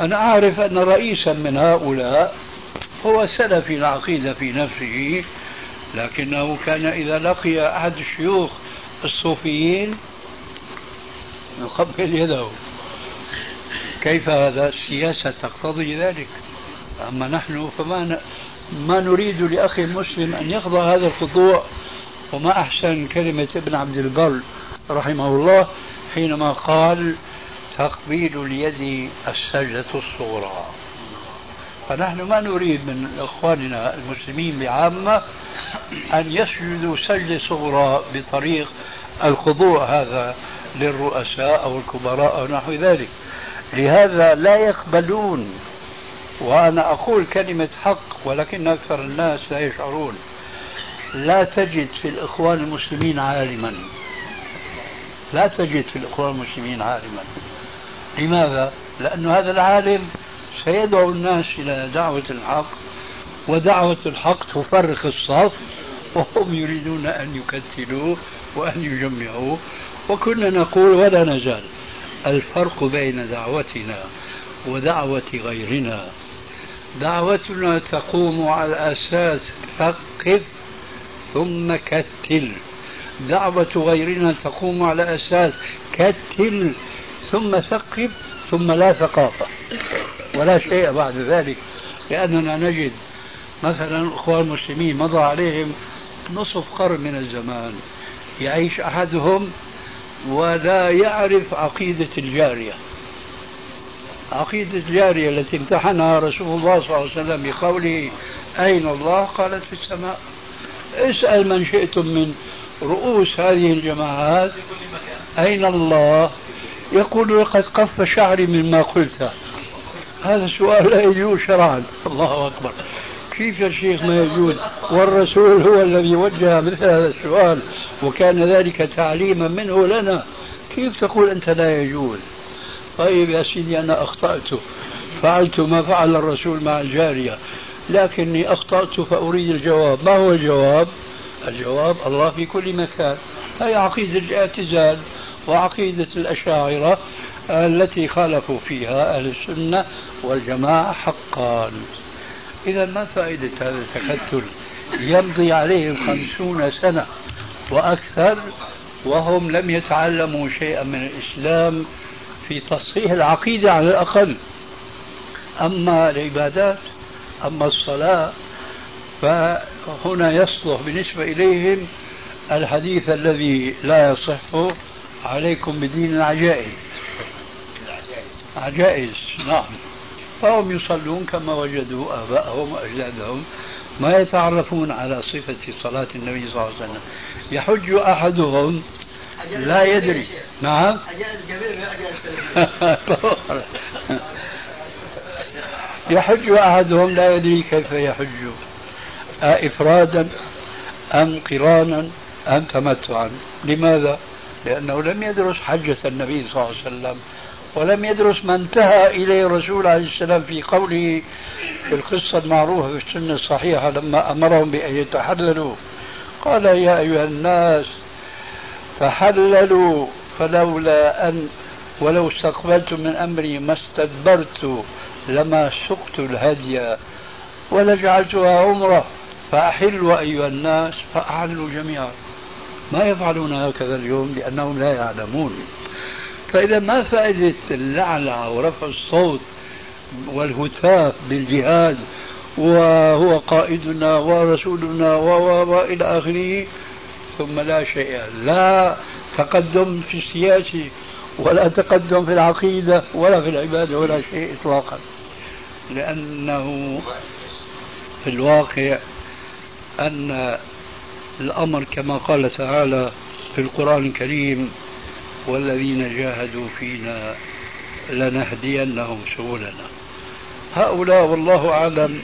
أنا أعرف أن رئيسا من هؤلاء هو سلفي العقيدة في نفسه لكنه كان إذا لقي أحد الشيوخ الصوفيين يقبل يده. كيف هذا؟ السياسة تقتضي ذلك. أما نحن فما ما نريد لأخي المسلم أن يخضع هذا الخضوع وما أحسن كلمة ابن عبد البر رحمه الله حينما قال تقبيل اليد السجدة الصغرى. فنحن ما نريد من إخواننا المسلمين بعامة أن يسجدوا سجدة صغرى بطريق الخضوع هذا للرؤساء أو الكبراء أو نحو ذلك. لهذا لا يقبلون وأنا أقول كلمة حق ولكن أكثر الناس لا يشعرون. لا تجد في الإخوان المسلمين عالما. لا تجد في الإخوان المسلمين عالما. لماذا؟ لأن هذا العالم سيدعو الناس إلى دعوة الحق ودعوة الحق تفرق الصف وهم يريدون أن يكتلوه وأن يجمعوه وكنا نقول ولا نزال. الفرق بين دعوتنا ودعوة غيرنا. دعوتنا تقوم على أساس ثقف ثم كتل. دعوة غيرنا تقوم على أساس كتل ثم ثقف ثم لا ثقافة ولا شيء بعد ذلك لأننا نجد مثلا الأخوان المسلمين مضى عليهم نصف قرن من الزمان يعيش أحدهم ولا يعرف عقيدة الجارية. عقيدة الجارية التي امتحنها رسول الله صلى الله عليه وسلم بقوله أين الله؟ قالت في السماء. اسأل من شئتم من رؤوس هذه الجماعات. أين الله؟ يقول لقد قف شعري مما قلت. هذا السؤال لا يجوز شرعا. الله أكبر. كيف يا شيخ ما يجوز؟ والرسول هو الذي وجه مثل هذا السؤال وكان ذلك تعليما منه لنا. كيف تقول أنت لا يجوز؟ طيب يا سيدي أنا أخطأت. فعلت ما فعل الرسول مع الجارية. لكني أخطأت فأريد الجواب. ما هو الجواب؟ الجواب الله في كل مكان. هي عقيدة الاعتزال. وعقيدة الأشاعرة التي خالفوا فيها أهل السنة والجماعة حقا. إذا ما فائدة هذا التكتل؟ يمضي عليهم خمسون سنة وأكثر وهم لم يتعلموا شيئا من الإسلام في تصحيح العقيدة على الأقل. أما العبادات أما الصلاة فهنا يصلح بالنسبة إليهم الحديث الذي لا يصح عليكم بدين العجائز. عجائز نعم. فهم يصلون كما وجدوا آباءهم وأجدادهم ما يتعرفون على صفة صلاة النبي صلى الله عليه وسلم. يحج أحدهم لا يدري. نعم. (laughs) يحج أحدهم لا يدري كيف يحج. أإفرادا أم قرانا أم تمتعا؟ لماذا؟ لأنه لم يدرس حجة النبي صلى الله عليه وسلم ولم يدرس ما انتهى إليه الرسول عليه السلام في قوله في القصة المعروفة في السنة الصحيحة لما أمرهم بأن يتحللوا. قال يا أيها الناس تحللوا فلولا أن ولو استقبلت من أمري ما استدبرت لما سقت الهدي ولجعلتها عمرة فأحلوا أيها الناس فأحلوا جميعا. ما يفعلون هكذا اليوم لأنهم لا يعلمون. فإذا ما فائدة اللعلعة ورفع الصوت والهتاف بالجهاد وهو قائدنا ورسولنا وإلى آخره ثم لا شيء. لا تقدم في السياسة ولا تقدم في العقيدة ولا في العبادة ولا شيء إطلاقا. لأنه في الواقع أن الأمر كما قال تعالى في القرآن الكريم والذين جاهدوا فينا لنهدينهم سبلنا. هؤلاء والله أعلم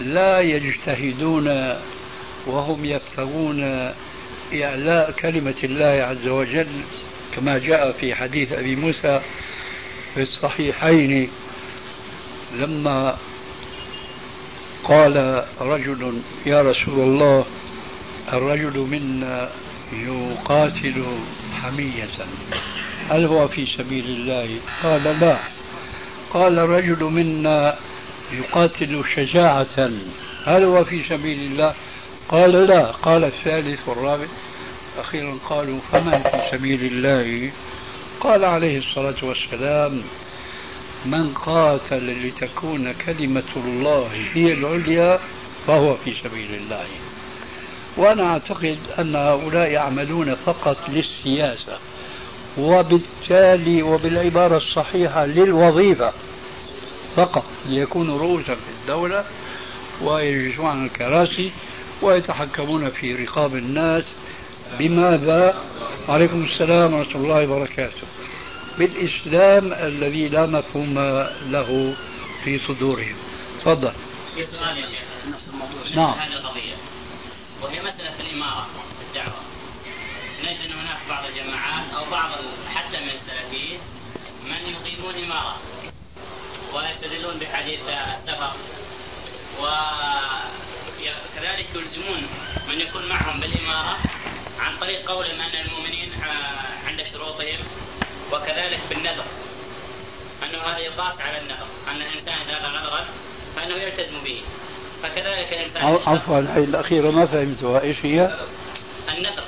لا يجتهدون وهم يبتغون إعلاء كلمة الله عز وجل كما جاء في حديث أبي موسى في الصحيحين لما قال رجل يا رسول الله الرجل منا يقاتل حمية. هل هو في سبيل الله؟ قال لا. قال الرجل منا يقاتل شجاعة. هل هو في سبيل الله؟ قال لا. قال الثالث والرابع. أخيرا قالوا فمن في سبيل الله؟ قال عليه الصلاة والسلام من قاتل لتكون كلمة الله هي العليا فهو في سبيل الله. وأنا أعتقد أن هؤلاء يعملون فقط للسياسة وبالتالي وبالعبارة الصحيحة للوظيفة فقط ليكونوا رؤوسا في الدولة ويجلسون على الكراسي ويتحكمون في رقاب الناس بماذا؟ عليكم السلام ورحمة الله وبركاته. بالإسلام الذي لا مفهوم له في صدورهم. تفضل. في سؤال يا شيخ نفس الموضوع. نعم. هذه القضية وهي مسألة الإمارة في الدعوة. نجد أن هناك بعض الجماعات أو بعض حتى من السلفيين من يقيمون إمارة ويستدلون بحديث السفر. وكذلك يلزمون من يكون معهم بالإمارة عن طريق قولهم أن المؤمنين عند شروطهم وكذلك بالنذر. أنه هذا يقاس على النذر. أن الإنسان إذا نذرا فإنه يلتزم به. فكذلك الإنسان عفوا هي الأخيرة ما فهمتها. إيش هي؟ النذر.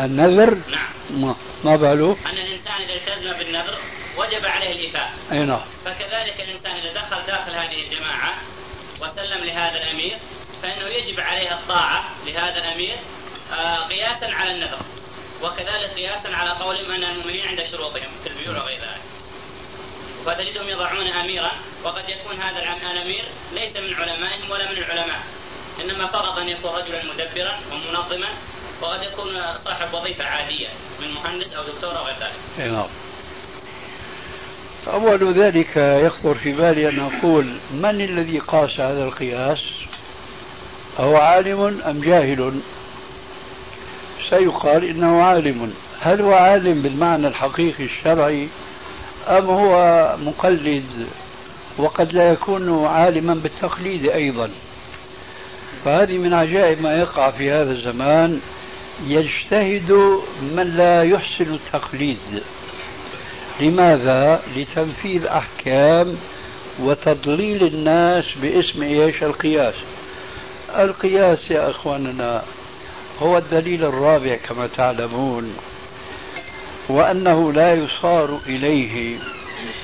النذر؟ نعم. ما, ما باله؟ أن الإنسان إذا التزم بالنذر وجب عليه الإيفاء. أي نعم. فكذلك الإنسان إذا دخل داخل هذه الجماعة وسلم لهذا الأمير فإنه يجب عليه الطاعة لهذا الأمير آه، قياسا على النذر. وكذلك قياسا على قولهم أن المؤمنين عند شروطهم في البيوع وغير ذلك. فتجدهم يضعون أميرا وقد يكون هذا الأمير ليس من علمائهم ولا من العلماء. إنما فقط أن يكون رجلا مدبرا ومنظما وقد يكون صاحب وظيفة عادية من مهندس أو دكتور أو غير ذلك. نعم. أول ذلك يخطر في بالي أن أقول من الذي قاس هذا القياس؟ أهو عالم أم جاهل؟ سيقال إنه عالم. هل هو عالم بالمعنى الحقيقي الشرعي؟ أم هو مقلد وقد لا يكون عالما بالتقليد أيضا فهذه من عجائب ما يقع في هذا الزمان يجتهد من لا يحسن التقليد لماذا؟ لتنفيذ أحكام وتضليل الناس باسم إيش؟ القياس. القياس يا إخواننا هو الدليل الرابع كما تعلمون وأنه لا يصار إليه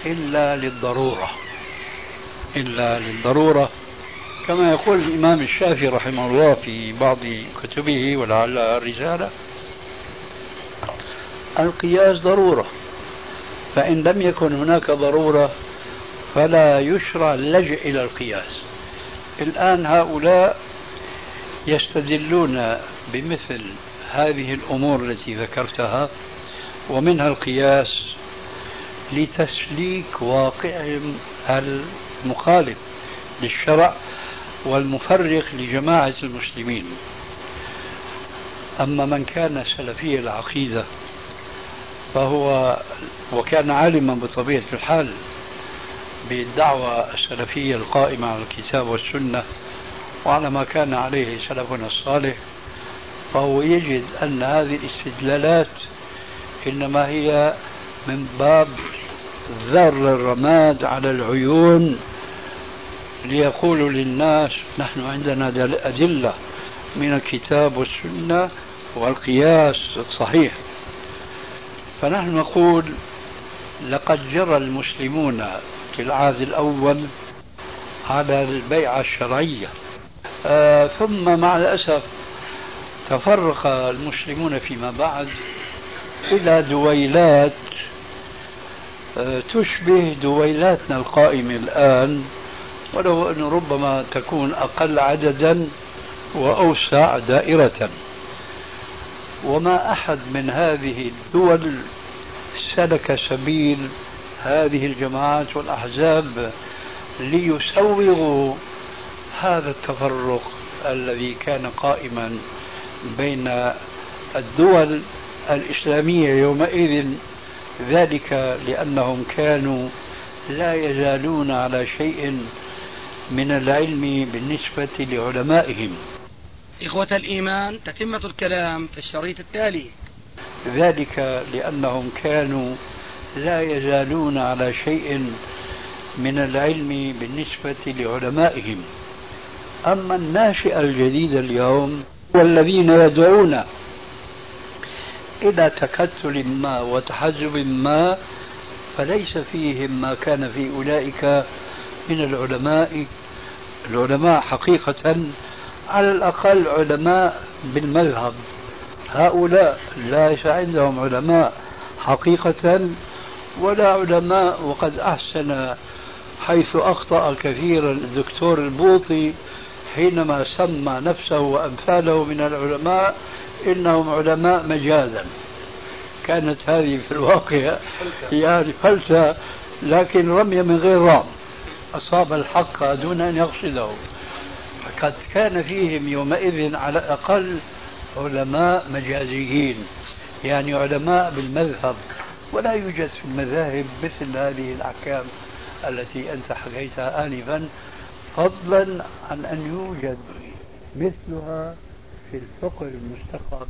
إلا للضرورة. إلا للضرورة كما يقول الإمام الشافعي رحمه الله في بعض كتبه ولعل الرسالة القياس ضرورة فإن لم يكن هناك ضرورة فلا يشرع اللجئ إلى القياس الآن هؤلاء يستدلون بمثل هذه الأمور التي ذكرتها ومنها القياس لتسليك واقعهم المخالف للشرع والمفرق لجماعة المسلمين. أما من كان سلفي العقيدة فهو وكان عالما بطبيعة الحال بالدعوة السلفية القائمة على الكتاب والسنة وعلى ما كان عليه سلفنا الصالح فهو يجد أن هذه الاستدلالات إنما هي من باب ذر الرماد على العيون ليقولوا للناس نحن عندنا أدلة من الكتاب والسنة والقياس الصحيح. فنحن نقول لقد جرى المسلمون في العهد الأول على البيعة الشرعية آه ثم مع الأسف تفرق المسلمون فيما بعد إلى دويلات آه تشبه دويلاتنا القائمة الآن ولو أن ربما تكون أقل عددا وأوسع دائرة. وما أحد من هذه الدول سلك سبيل هذه الجماعات والأحزاب ليسوغوا هذا التفرق الذي كان قائما بين الدول الإسلامية يومئذ ذلك لأنهم كانوا لا يزالون على شيء من العلم بالنسبة لعلمائهم. إخوة الإيمان تتمة الكلام في الشريط التالي. ذلك لأنهم كانوا لا يزالون على شيء من العلم بالنسبة لعلمائهم. أما الناشئة الجديدة اليوم والذين يدعون إلى تكتل ما وتحزب ما فليس فيهم ما كان في أولئك من العلماء. العلماء حقيقة على الأقل علماء بالمذهب. هؤلاء ليس عندهم علماء حقيقة ولا علماء وقد أحسن حيث أخطأ كثيرا الدكتور البوطي حينما سمى نفسه وأمثاله من العلماء إنهم علماء مجازا. كانت هذه في الواقع يعني فلسة لكن رمي من غير رام. أصاب الحق دون أن يقصده. قد كان فيهم يومئذ على الأقل علماء مجازيين يعني علماء بالمذهب. ولا يوجد في المذاهب مثل هذه الأحكام التي أنت حكيتها آنفا فضلا عن أن يوجد مثلها في الفقه المستقر.